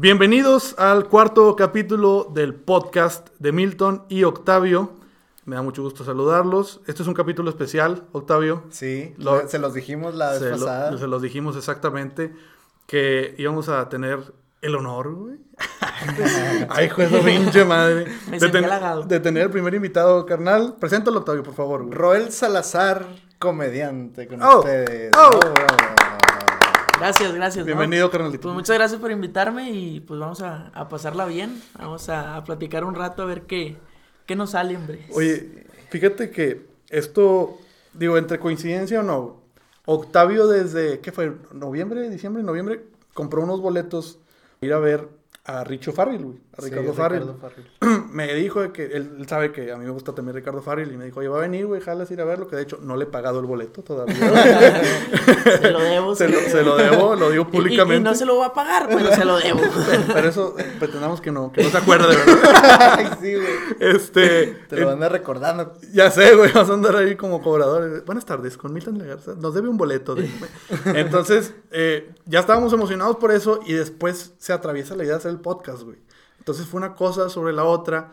Bienvenidos al cuarto capítulo del podcast de Milton y Octavio. Me da mucho gusto saludarlos. Este es un capítulo especial, Octavio. Sí, Lo- se los dijimos la vez Se, lo- pasada. se los dijimos exactamente que íbamos a tener el honor, güey. Ay, su pinche madre. Me de, ten- halagado. de tener el primer invitado, carnal. Preséntalo, Octavio, por favor. güey. Roel Salazar, comediante con Oh, ustedes. oh. Gracias, gracias. ¿no? Bienvenido, carnalito. Pues muchas gracias por invitarme y pues vamos a, a pasarla bien. Vamos a, a platicar un rato a ver qué, qué nos sale, hombre. Oye, fíjate que esto, digo, entre coincidencia o no, Octavio desde, ¿qué fue? ¿Noviembre, diciembre, noviembre? Compró unos boletos para ir a ver a Richo Farrell, güey, a Sí, Ricardo Farrell. Ricardo Farrell. me dijo de que él, él sabe que a mí me gusta también Ricardo Farrell y me dijo, oye, va a venir, güey, jalas ir a verlo, que de hecho no le he pagado el boleto todavía. Se lo debo. se, lo, se lo debo, lo digo Y- y- públicamente. Y, no se lo voy a pagar, pero se lo debo. Pero eso eh, pretendamos que no, que no se acuerde de verdad. Ay, sí, güey. Este, Te lo van a recordando. Ya sé, güey, vas a andar ahí como cobradores. Buenas tardes, con Milton Legarza. Nos debe un boleto. de- Entonces, eh, ya estábamos emocionados por eso y después se atraviesa la idea de hacer el podcast, güey. Entonces fue una cosa sobre la otra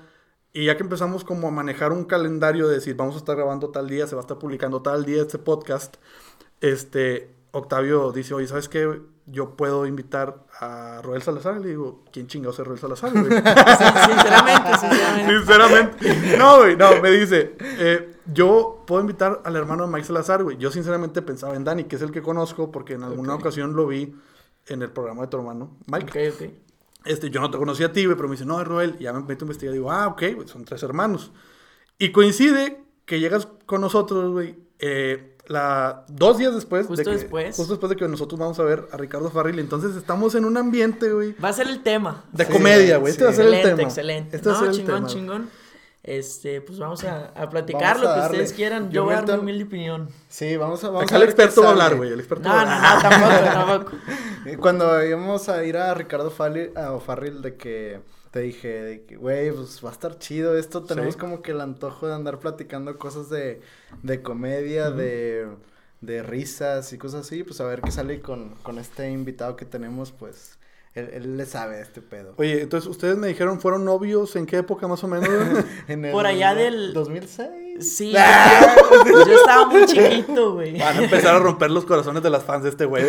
y ya que empezamos como a manejar un calendario de decir, vamos a estar grabando tal día, se va a estar publicando tal día este podcast, este, Octavio dice, oye, ¿sabes qué? Yo puedo invitar a Roel Salazar. Le digo, ¿quién chingados es Roel Salazar, güey? Sinceramente, sinceramente. Sinceramente. No, güey, no, me dice, eh, yo puedo invitar al hermano de Mike Salazar, güey. Yo sinceramente pensaba en Dani, que es el que conozco, porque en alguna Ok. ocasión lo vi en el programa de tu hermano, Mike. Ok, ok. Este, yo no te conocía a ti, güey, pero me dice, no, es Roel. Y ya me meto a investigar y digo, ah, ok, güey, son tres hermanos. Y coincide que llegas con nosotros, güey, eh, la, dos días después. Justo que, después. Justo después de que nosotros vamos a ver a Ricardo Farril. Entonces estamos en un ambiente, güey, Va a ser el tema. de Sí, comedia, güey. Este sí. va a ser el excelente, tema. excelente. Este va a no, el chingón, tema. chingón. Este, pues vamos a, a platicar Vamos lo a que darle. ustedes quieran. Yo, Yo voy a dar mi humilde opinión. Sí, vamos a, vamos Acá a el experto va a hablar, güey. El experto No, va a no, hablar. no, tampoco, tampoco. Eh, Cuando íbamos a ir a Ricardo a, Farrell de que te dije de que, güey, pues va a estar chido esto. Tenemos Sí. como que el antojo de andar platicando cosas de, de comedia, de, de risas y cosas así. Pues a ver qué sale con, con este invitado que tenemos, pues él, él le sabe este pedo. Oye, entonces ustedes me dijeron, ¿fueron novios en qué época más o menos? güey? En el Por allá del- 2006. Sí, yo, yo estaba muy chiquito, güey. Van a empezar a romper los corazones de las fans de este güey.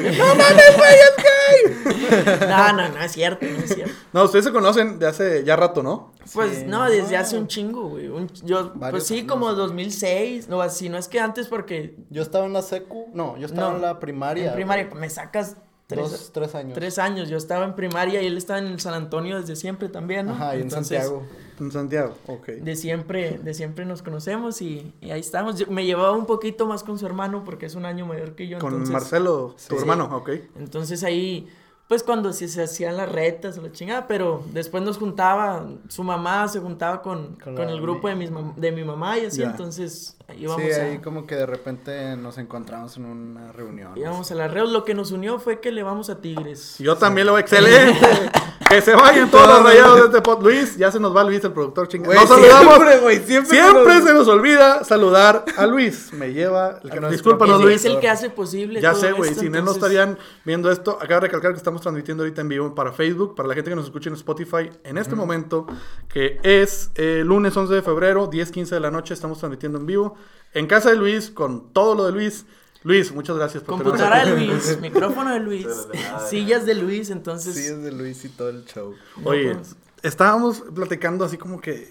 No, no, no es cierto, no es cierto. No, ustedes se conocen de hace ya rato, ¿no? Pues Sí, no, desde hace un chingo, güey. Un- yo, Varios pues sí, años, como ¿no? 2006. No, así no es que antes porque Yo estaba en la secu, no, yo estaba No, en la primaria. en primaria güey. me sacas tres, Dos, tres años. tres años. Yo estaba en primaria y él estaba en el San Antonio desde siempre también, ¿no? Ajá, y en Santiago. En Santiago, ok. De siempre, de siempre nos conocemos y, y ahí estamos. Yo- me llevaba un poquito más con su hermano porque es un año mayor que yo. Con entonces, Marcelo, tu Sí. hermano, ok. Entonces ahí, pues cuando sí se hacían las retas o la chingada, pero después nos juntaba, su mamá se juntaba con, Con con, la- el grupo de, mis de mi mamá y así, Ya. entonces íbamos, Sí, a, ahí como que de repente nos encontramos en una reunión. íbamos a las reos. Lo que nos unió fue que le vamos a Tigres. Yo también lo veo excelente. que se vayan todos los rayados de este pod. Luis, ya se nos va Luis, el productor chingado. Nos saludamos. siempre, güey, siempre Siempre nos- se nos olvida saludar a Luis. Me lleva. El que nos- Discúlpanos, Luis. es el que hace posible. Ya todo sé, güey, si no, no estarían viendo esto. Acabo de recalcar que estamos transmitiendo ahorita en vivo para Facebook, para la gente que nos escucha en Spotify en este momento, que es eh, lunes 11 de febrero, 10, 15 de la noche, estamos transmitiendo en vivo en casa de Luis, con todo lo de Luis. Luis, muchas gracias por Computadora de. Luis, micrófono de Luis, sillas de Luis, entonces... Es de Luis y todo el show. no, Oye, pues, estábamos platicando así como que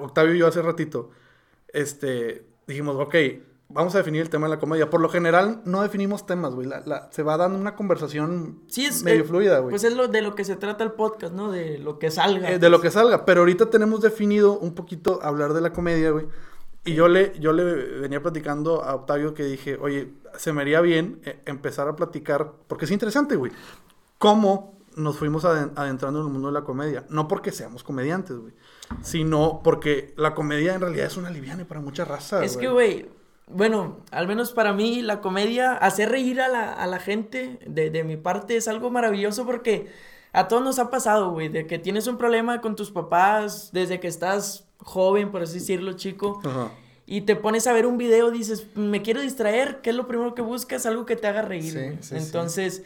Octavio y yo hace ratito, este, dijimos, ok, vamos a definir el tema de la comedia. Por lo general no definimos temas, güey. La- la- se va dando una conversación sí, es, medio eh, fluida, güey. Pues es lo de lo que se trata el podcast, ¿no? De lo que salga. Eh, de lo que salga. Pero ahorita tenemos definido un poquito hablar de la comedia, güey. Y yo le, yo le venía platicando a Octavio que dije, oye, se me haría bien eh, empezar a platicar, porque es interesante, güey, cómo nos fuimos aden- adentrando en el mundo de la comedia. No porque seamos comediantes, güey, sino porque la comedia en realidad es una liviana para mucha raza. Es que, güey, bueno, al menos para mí la comedia, hacer reír a la, a la gente de, de mi parte es algo maravilloso porque a todos nos ha pasado, güey, de que tienes un problema con tus papás desde que estás joven, por así decirlo, chico. Ajá. Y te pones a ver un video, dices, me quiero distraer, ¿qué es lo primero que buscas? Algo que te haga reír. Sí, sí. Entonces,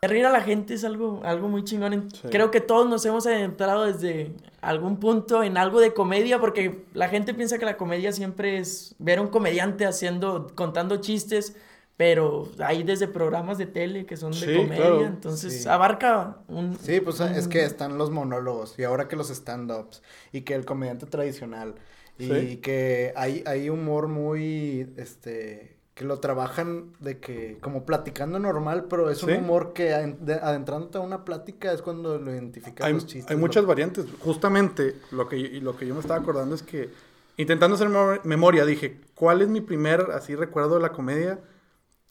reír a la gente es algo, algo muy chingón. Creo que todos nos hemos adentrado desde algún punto en algo de comedia, porque la gente piensa que la comedia siempre es ver a un comediante haciendo, contando chistes, pero hay desde programas de tele que son de Sí, comedia, claro. entonces Sí. abarca un... Sí, pues es que están los monólogos y ahora que los stand-ups y que el comediante tradicional y Sí. que hay, hay humor muy, este, que lo trabajan de que como platicando normal, pero es un Sí. humor que aden- de- adentrándote a una plática es cuando lo identificas Hay, los chistes. hay lo- muchas variantes. Justamente lo que, y lo que yo me estaba acordando es que intentando hacer memo- memoria dije, ¿cuál es mi primer así recuerdo de la comedia?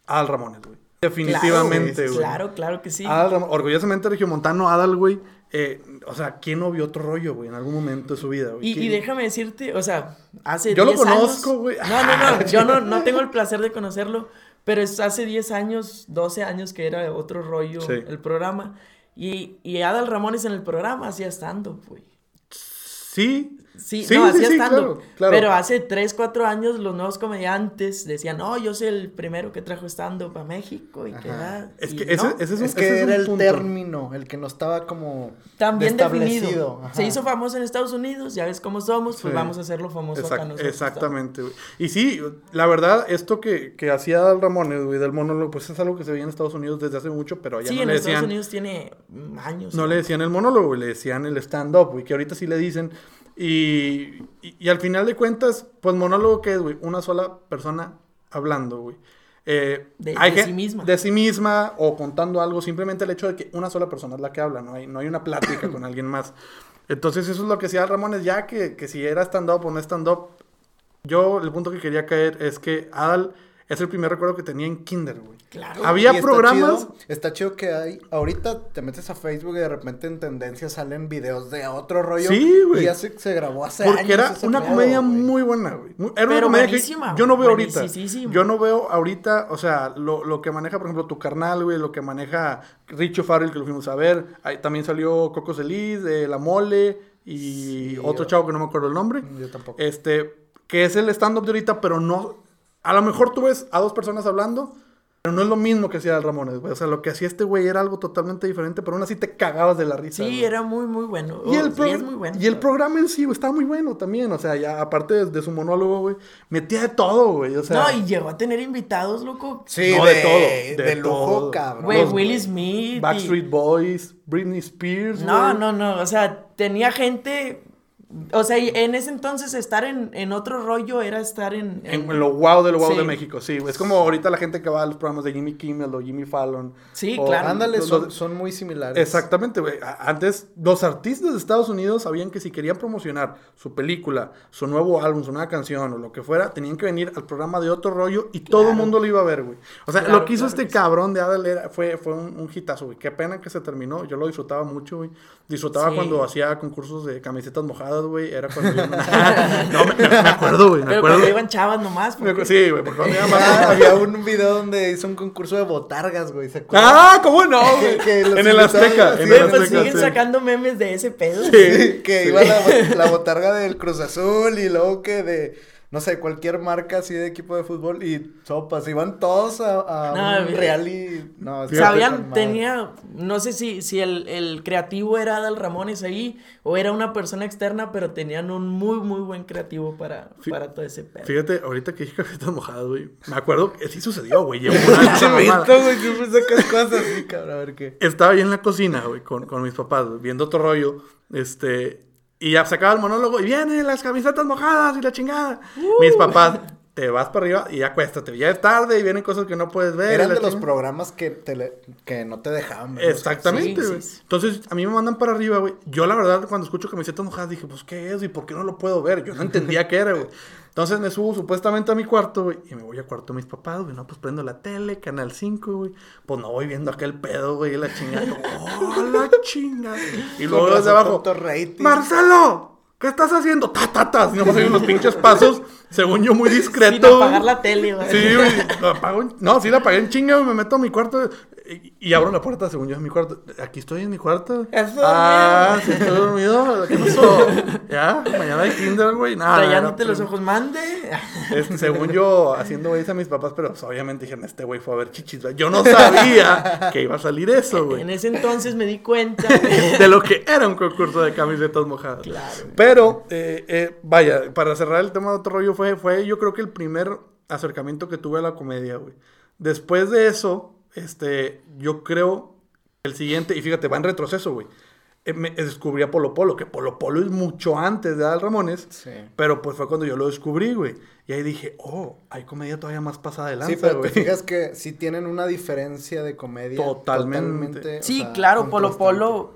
Adal Ramones, güey. Definitivamente, güey. Claro, claro que sí. Adal Ram- orgullosamente regiomontano, Adal, güey. eh, o sea, ¿quién no vio otro rollo, güey, en algún momento de su vida, güey? Y, y ¿Quién- déjame decirte, o sea, hace Yo lo 10 años- conozco, güey. No, no, no, yo no, no tengo el placer de conocerlo, pero es hace 10 años, 12 años que era otro rollo Sí. el programa. Y, y Adal Ramones en el programa hacía stand-up, güey. Sí. Sí, Sí, no, sí, hacía sí, claro, claro. Pero hace 3, 4 años los nuevos comediantes decían, no, yo soy el primero que trajo stand-up a México y que. Es y que no. ese, ese es un Es que ese es era un el punto. término, el que no estaba como También definido. establecido, ajá. Se hizo famoso en Estados Unidos, ya ves cómo somos, pues Sí. vamos a hacerlo famoso Exact- acá nosotros. exactamente, güey. Y sí, la verdad, esto que, que hacía Adal Ramones, güey, del monólogo, pues es algo que se veía en Estados Unidos desde hace mucho, pero allá Sí, no en le Estados decían, Unidos tiene años. no le decían el monólogo, güey, le decían el stand-up, güey, que ahorita sí le dicen. Y, y, y al final de cuentas, pues monólogo que es, güey, una sola persona hablando, güey. Eh, De- hay de gen- sí misma. De sí misma o contando algo, simplemente el hecho de que una sola persona es la que habla, no hay, no hay una plática con alguien más. Entonces eso es lo que decía Ramones, ya que, que si era stand-up o no stand-up, yo el punto que quería caer es que Adal es el primer recuerdo que tenía en Kinder, güey. Claro. Había está programas... chido- está chido que hay. Ahorita te metes a Facebook y de repente en tendencias salen videos de otro rollo. Sí, güey. Y ya se, se grabó hace años. Porque era una comedia muy buena, güey. Era una comedia que yo no veo ahorita. Yo no veo ahorita, o sea, lo, lo que maneja, por ejemplo, tu carnal, güey, lo que maneja Richo Farrell, que lo fuimos a ver. Ahí también salió Coco Celis, de La Mole, y Sí, otro yo- chavo que no me acuerdo el nombre. Yo tampoco. Este, que es el stand-up de ahorita, pero no. A lo mejor tú ves a dos personas hablando, pero no es lo mismo que hacía el Ramones, güey. O sea, lo que hacía este güey era algo totalmente diferente, pero aún así te cagabas de la risa. Sí, güey. era muy, muy bueno. Y, Oh, el, sí, pro- es muy bueno. y el programa en sí, güey, estaba muy bueno también. O sea, ya aparte de, de su monólogo, güey, metía de todo, güey. O sea, no, y llegó a tener invitados, loco. Sí, no, de, de todo, de de lujo, todo. cabrón. Güey, Will Smith. y- Backstreet Boys, Britney Spears. No, güey. no, no. O sea, tenía gente. O sea, en ese entonces estar en, en otro rollo era estar en. en- En lo wow de lo wow Sí. de México, sí. Es como ahorita la gente que va a los programas de Jimmy Kimmel o Jimmy Fallon. Sí, o- claro. Ándale, son, son muy similares. Exactamente, güey. Antes, los artistas de Estados Unidos sabían que si querían promocionar su película, su nuevo álbum, su nueva canción o lo que fuera, tenían que venir al programa de otro rollo y todo el Claro. mundo lo iba a ver, güey. O sea, Claro, lo que hizo claro este que sí. cabrón de Adel era- fue, fue un, un hitazo, güey. Qué pena que se terminó. Yo lo disfrutaba mucho, güey. Disfrutaba Sí. cuando hacía concursos de camisetas mojadas, güey. Era cuando yo... no, me, me acuerdo, güey. Me Pero acuerdo. cuando iban chavas nomás. Porque- Sí, güey, Ah, había un video donde hizo un concurso de botargas, güey. ¿se acuerdan? ¡Ah, cómo no, Que- güey! que los En el Azteca. sí, En el pues Azteca, siguen sí. sacando memes de ese pedo. Sí, que iba la, la botarga del Cruz Azul y luego que de, no sé, cualquier marca así de equipo de fútbol y sopas. Iban todos a, a No, un real y... No, Sabían, tenía, no sé si, si el, el creativo era Adal Ramones ahí o era una persona externa, pero tenían un muy, muy buen creativo para, Fí- para todo ese pedo. Fíjate, ahorita que dije camisetas mojadas, güey. Me acuerdo que sí sucedió, güey. Llevo un año esa mamada. Chavito, güey, siempre sacas cosas así, cabrón, a ver qué. Estaba ahí en la cocina, güey, con, con mis papás, viendo otro rollo. Este. Y ya se acaba el monólogo y vienen las camisetas mojadas y la chingada. Mis papás, te vas para arriba y acuéstate. Ya es tarde y vienen cosas que no puedes ver. Eran de los programas que, te le- que no te dejaban ver. Exactamente, sí, sí. Entonces, a mí me mandan para arriba, güey. Yo, la verdad, cuando escucho camisetas mojadas, dije, pues, ¿qué es? ¿Y por qué no lo puedo ver? Yo no entendía qué era, güey. Entonces me subo supuestamente a mi cuarto, güey, y me voy a cuarto de mis papás, güey. No, pues prendo la tele, canal 5, güey. Pues no voy viendo aquel pedo, güey, la chingada. ¡Oh, la chingada! Y luego desde abajo, rating. ¡Marcelo! ¿Qué estás haciendo? Ta, ta, ta. Y nomás hay unos pinches pasos, según yo, muy discreto. Sin apagar la tele, güey. Sí, güey. apago No, sí la apagué en chinga, me meto a mi cuarto y, y abro la puerta, según yo, en mi cuarto. Aquí estoy en mi cuarto. ¿Estás Ah, sí, estoy dormido. ¿Qué pasó? Ya, mañana hay kinder, güey. Nada. Rayándote los ojos, mande. según yo, haciendo güeyes a mis papás, pero pues, obviamente dijeron, este güey fue a ver chichis. güey". Yo no sabía que iba a salir eso, güey. En ese entonces me di cuenta. De lo que era un concurso de camisetas mojadas. Claro. Pero, eh, eh, vaya, para cerrar el tema de otro rollo, fue, fue yo creo que el primer acercamiento que tuve a la comedia, güey. Después de eso, este, yo creo el siguiente, y fíjate, va en retroceso, güey. Eh, me- descubrí a Polo Polo, que Polo Polo es mucho antes de Adal Ramones. Sí. Pero pues fue cuando yo lo descubrí, güey. Y ahí dije, oh, hay comedia todavía más pasada de Sí, lanza, pero güey. te fijas que sí tienen una diferencia de comedia. Totalmente. o Sí, sea, claro, Polo. Polo,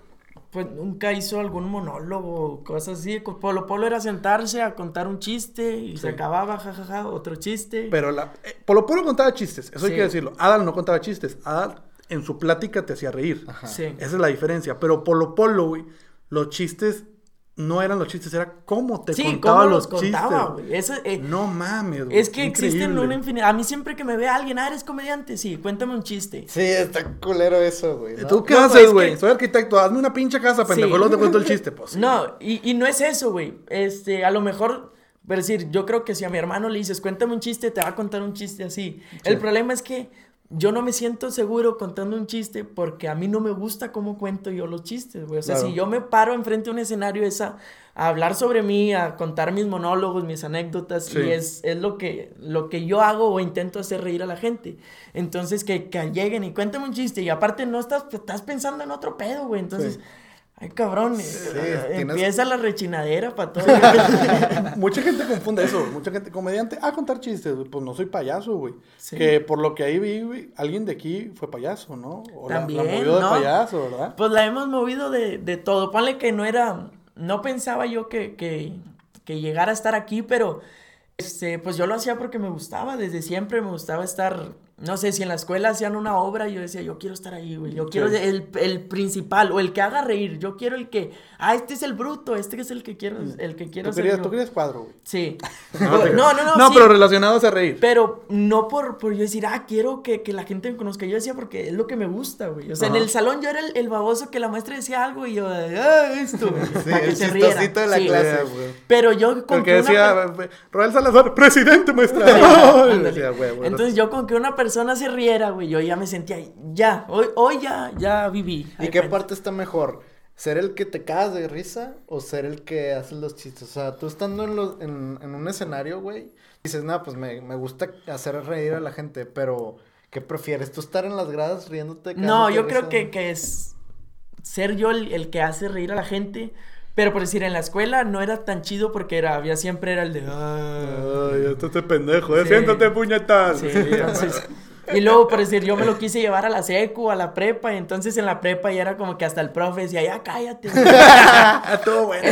pues nunca hizo algún monólogo, cosas así. Polo Polo era sentarse a contar un chiste y se acababa, jajaja, otro chiste. Pero la, eh, Polo Polo contaba chistes, eso hay que decirlo. Adal no contaba chistes. Adal en su plática te hacía reír. Ajá. Sí. Esa es la diferencia. Pero Polo Polo, güey, los chistes no eran los chistes, era cómo te sí, contaba ¿cómo los los chistes. contaba, güey? Eso, eh, No mames, güey. es que existen una infinidad. A mí siempre que me ve alguien, ah, eres comediante, sí, cuéntame un chiste. Sí, está culero eso, güey. ¿no? ¿Tú qué No, haces, es güey? que- Soy arquitecto, hazme una pinche casa, pendejo, Sí. luego te cuento el chiste, pues. No, y, y no es eso, güey. Este, a lo mejor, pero decir, yo creo que si a mi hermano le dices, cuéntame un chiste, te va a contar un chiste así. El problema es que yo no me siento seguro contando un chiste porque a mí no me gusta cómo cuento yo los chistes, güey. O sea, Claro. si yo me paro enfrente de un escenario es a, a hablar sobre mí, a contar mis monólogos, mis anécdotas, Sí. y es, es lo, que, lo que yo hago o intento hacer reír a la gente. Entonces, que, que lleguen y cuéntame un chiste, y aparte no estás, estás pensando en otro pedo, güey. Entonces... Sí. Ay, cabrón, tienes- empieza la rechinadera para todo. Mucha gente confunde eso, mucha gente comediante a contar chistes. Pues no soy payaso, güey. Sí. Que por lo que ahí vi, güey, alguien de aquí fue payaso, ¿no? O la- la, También, movió de ¿no? payaso, ¿verdad? pues la hemos movido de, de todo. Ponle que no era, no pensaba yo que, que, que llegara a estar aquí, pero este, pues yo lo hacía porque me gustaba, desde siempre me gustaba estar, no sé, si en la escuela hacían una obra, yo decía, yo quiero estar ahí, güey, yo quiero Sí. el, el principal, o el que haga reír, yo quiero el que, ah, este es el bruto, este es el que quiero, el que quiero Tú ser querías, yo". tú querías cuadro, güey. Sí. No, no, no, no, No, sí. pero relacionados a reír. Pero no por, por yo decir, ah, quiero que, que la gente me conozca. Yo decía porque es lo que me gusta, güey. O sea, Ajá. en el salón yo era el, el baboso que la maestra decía algo y yo, ah, esto, güey. Sí, para que el se riera. chistosito de la Sí. clase, güey. Pero yo con Porque que una decía, eh, Roel Salazar, presidente, maestra. Ándale. decía, güey, güey, Entonces yo con que una persona se riera, güey, yo ya me sentía, ya, hoy, hoy ya, ya viví. ¿Y qué parte está mejor? ¿Ser el que te cagas de risa o ser el que hace los chistes? O sea, tú estando en, los, en, en un escenario, güey, dices, nada, pues me, me gusta hacer reír a la gente, pero ¿qué prefieres? ¿Tú estar en las gradas riéndote? No, yo creo que, que es ser yo el, el que hace reír a la gente. Pero por decir, en la escuela no era tan chido porque era, había siempre era el de... "Ah". Ay, esto este pendejo, eh. Sí. Siéntate, puñetas. Sí, entonces. Y luego, por decir, yo me lo quise llevar a la secu, a la prepa, y entonces en la prepa ya era como que hasta el profe decía, ya cállate. Estuvo bueno.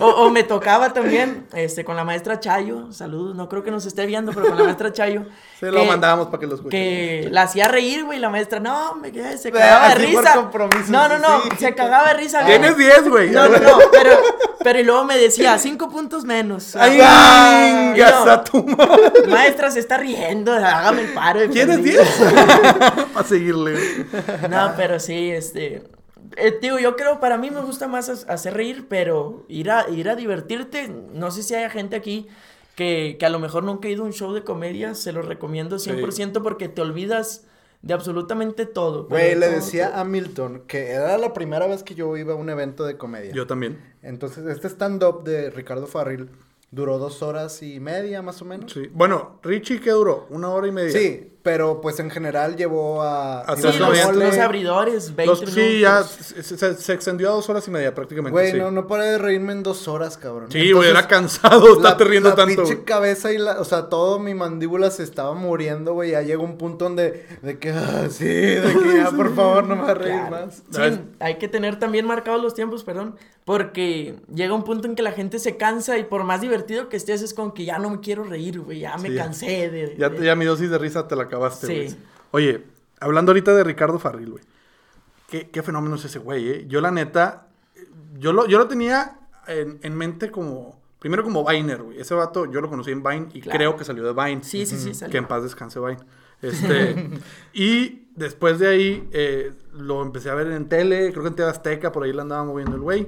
o, o me tocaba también, este, con la maestra Chayo, saludos, no creo que nos esté viendo, pero con la maestra Chayo. Se lo mandábamos para que lo escuche. Que la hacía reír, güey, la maestra, no, me quedé, se cagaba de así risa. No, no, no, sí. se cagaba de risa. Tienes 10, güey. No, no, no, pero, pero y luego me decía, cinco puntos menos. Ay, Ah, y gas yo, a tu madre. Maestra, se está riendo, hágame el paro. de ¿Tienes perdido". 10? Para seguirle. No, pero sí, este. eh, digo, yo creo, para mí me gusta más ha- hacer reír, pero ir a, ir a divertirte. No sé si hay gente aquí que, que a lo mejor nunca ha ido a un show de comedia, se lo recomiendo 100% porque te olvidas de absolutamente todo. Güey, le decía todo. a Milton que era la primera vez que yo iba a un evento de comedia. Yo también. Entonces, este stand-up de Ricardo Farril duró dos horas y media, más o menos. Sí. Bueno, Richie, ¿qué duró? Una hora y media. Sí, pero pues en general llevó a... A Sí, Los los, abridores, 20 Los- sí, ya minutos. se, se- extendió a dos horas y media prácticamente. Güey, sí. no, no paré de reírme en dos horas, cabrón. Sí, güey, era cansado la- estarte riendo la tanto. pinche güey. cabeza y la, o sea, todo mi mandíbula se estaba muriendo, güey. Ya llegó un punto donde, de que, ah, sí, de que ya, por favor, no me a reír Claro. más. ¿Sabes? Sí, hay que tener también marcados los tiempos, perdón, porque llega un punto en que la gente se cansa y por más divertido que estés es como que ya no me quiero reír, güey, ya me Sí, ya. cansé de... Ya, de- ya mi dosis de risa te la acabaste, Sí. güey. Oye, hablando ahorita de Ricardo Farril, güey. ¿Qué, qué fenómeno es ese güey, eh? Yo, la neta, yo lo, yo lo tenía en, en mente como. Primero como Viner, güey. Ese vato yo lo conocí en Vine y Claro. creo que salió de Vine. Sí, sí, sí, salió. Que en paz descanse Vine. Este, y después de ahí eh, lo empecé a ver en tele, creo que en TV Azteca, por ahí le andaba moviendo el güey.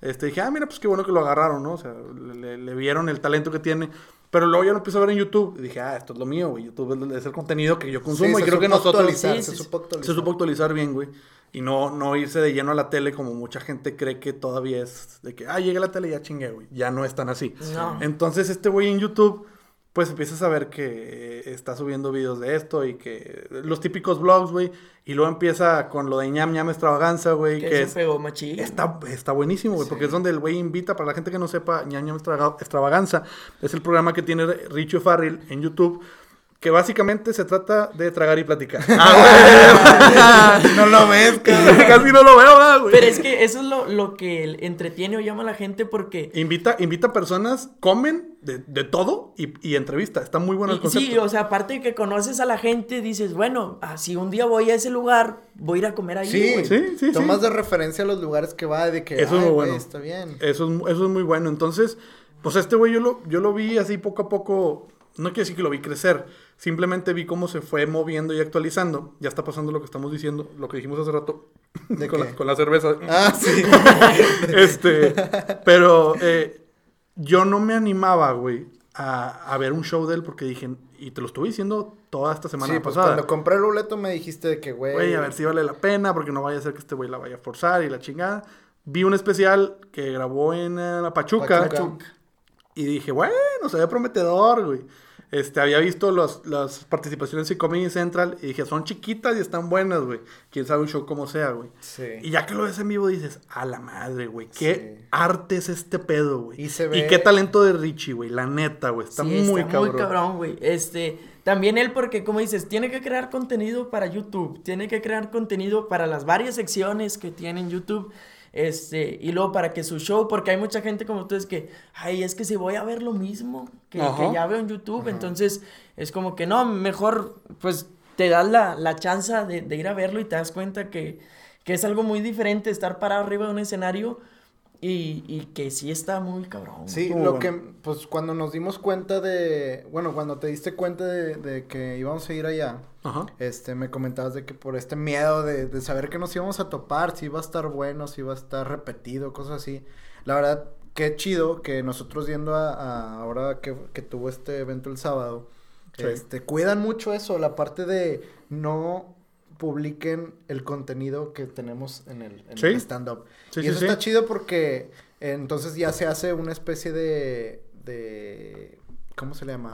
Este, dije, ah, mira, pues qué bueno que lo agarraron, ¿no? O sea, le, le vieron el talento que tiene. Pero luego ya lo empecé a ver en YouTube y dije, ah, esto es lo mío, güey. YouTube es, el contenido que yo consumo Sí, y se creo que nosotros actualizar, Sí, se sí, supo se actualizar. supo actualizar bien, güey. Y no, no irse de lleno a la tele como mucha gente cree que todavía es de que, ah, llegué a la tele y ya chingué, güey. Ya no es tan así. No. Entonces este güey en YouTube, pues empiezas a ver que está subiendo videos de esto y que los típicos vlogs, güey. Y luego empieza con lo de ñam ñam extravaganza, güey. Que es, pegó machín. Está, está buenísimo, güey, porque es donde el güey invita, para la gente que no sepa, ñam ñam extravaganza, es el programa que tiene Richie Farrell en YouTube, que básicamente se trata de tragar y platicar. ¡Ah, güey! no lo ves, Casi no lo veo, ¿verdad, güey. Pero es que eso es lo, lo que entretiene o llama a la gente porque... Invita, invita personas, comen de, de todo y, y entrevista. Está muy bueno el concepto. sí, o sea, aparte de que conoces a la gente, dices, bueno, ah, si un día voy a ese lugar, voy a ir a comer ahí, Sí, güey. Sí, sí, Tomas sí. de referencia a los lugares que va, de que, Eso es "Ay, muy bueno. está bien. Eso es, eso es muy bueno. Entonces, pues este güey yo lo, yo lo vi así poco a poco. No quiere decir que lo vi crecer. Simplemente vi cómo se fue moviendo y actualizando. Ya está pasando lo que estamos diciendo, lo que dijimos hace rato. ¿De con, la, con la cerveza. Ah, sí. este, pero eh, yo no me animaba, güey, a, a ver un show de él porque dije, y te lo estuve diciendo toda esta semana sí, pues pasada. cuando compré el boleto me dijiste de que, güey. Güey, a ver si vale la pena, porque no vaya a ser que este güey la vaya a forzar y la chingada. Vi un especial que grabó en eh, la Pachuca, Pachuca. y dije, bueno, se ve prometedor, güey. Este, había visto los- las participaciones en Comedy Central y dije, son chiquitas y están buenas, güey. Quién sabe un show como sea, güey. Sí. Y ya que lo ves en vivo dices, a la madre, güey, qué Sí. arte es este pedo, güey. Y ve- qué talento de Richie, güey, la neta, güey. Está Sí, muy está cabrón. muy cabrón, güey. Este, también él porque, como dices, tiene que crear contenido para YouTube, tiene que crear contenido para las varias secciones que tiene en YouTube, este, y luego para que su show, porque hay mucha gente como ustedes que, ay, es que si voy a ver lo mismo que, que ya veo en YouTube, entonces es como que no, mejor, pues, te das la, la chance de, de ir a verlo y te das cuenta que, que es algo muy diferente estar parado arriba de un escenario y, y que sí está muy cabrón. Sí, lo bueno. que, pues cuando nos dimos cuenta de, bueno, cuando te diste cuenta de, de que íbamos a ir allá, Ajá. este, me comentabas de que por este miedo de, de saber que nos íbamos a topar, si iba a estar bueno, si iba a estar repetido, cosas así. La verdad, qué chido que nosotros yendo a, a- ahora que, que tuvo este evento el sábado, Sí. este, cuidan mucho eso, la parte de no publiquen el contenido que tenemos en el, en Sí. el stand-up. Sí, y eso está chido porque eh, entonces ya se hace una especie de, de, ¿cómo se le llama?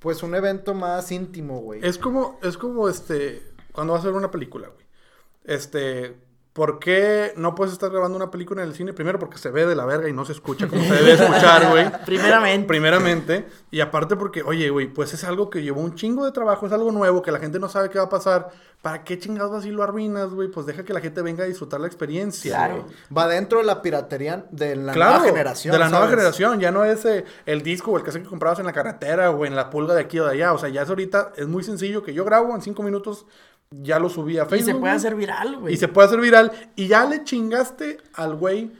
Pues un evento más íntimo, güey. Es como, es como este, cuando vas a ver una película, güey. Este, ¿por qué no puedes estar grabando una película en el cine? Primero porque se ve de la verga y no se escucha como se debe escuchar, güey. Primeramente. Primeramente. Y aparte porque, oye, güey, pues es algo que llevó un chingo de trabajo, es algo nuevo, que la gente no sabe qué va a pasar. ¿Para qué chingados así lo arruinas, güey? Pues deja que la gente venga a disfrutar la experiencia. Claro. güey. Va dentro de la piratería de la Claro, nueva generación. De la nueva generación, ya no es eh, el disco o el cassette que comprabas en la carretera o en la pulga de aquí o de allá. O sea, ya es ahorita, es muy sencillo que yo grabo en cinco minutos, ya lo subí a Y Facebook. se puede hacer viral, güey. Y se puede hacer viral. Y ya le chingaste al güey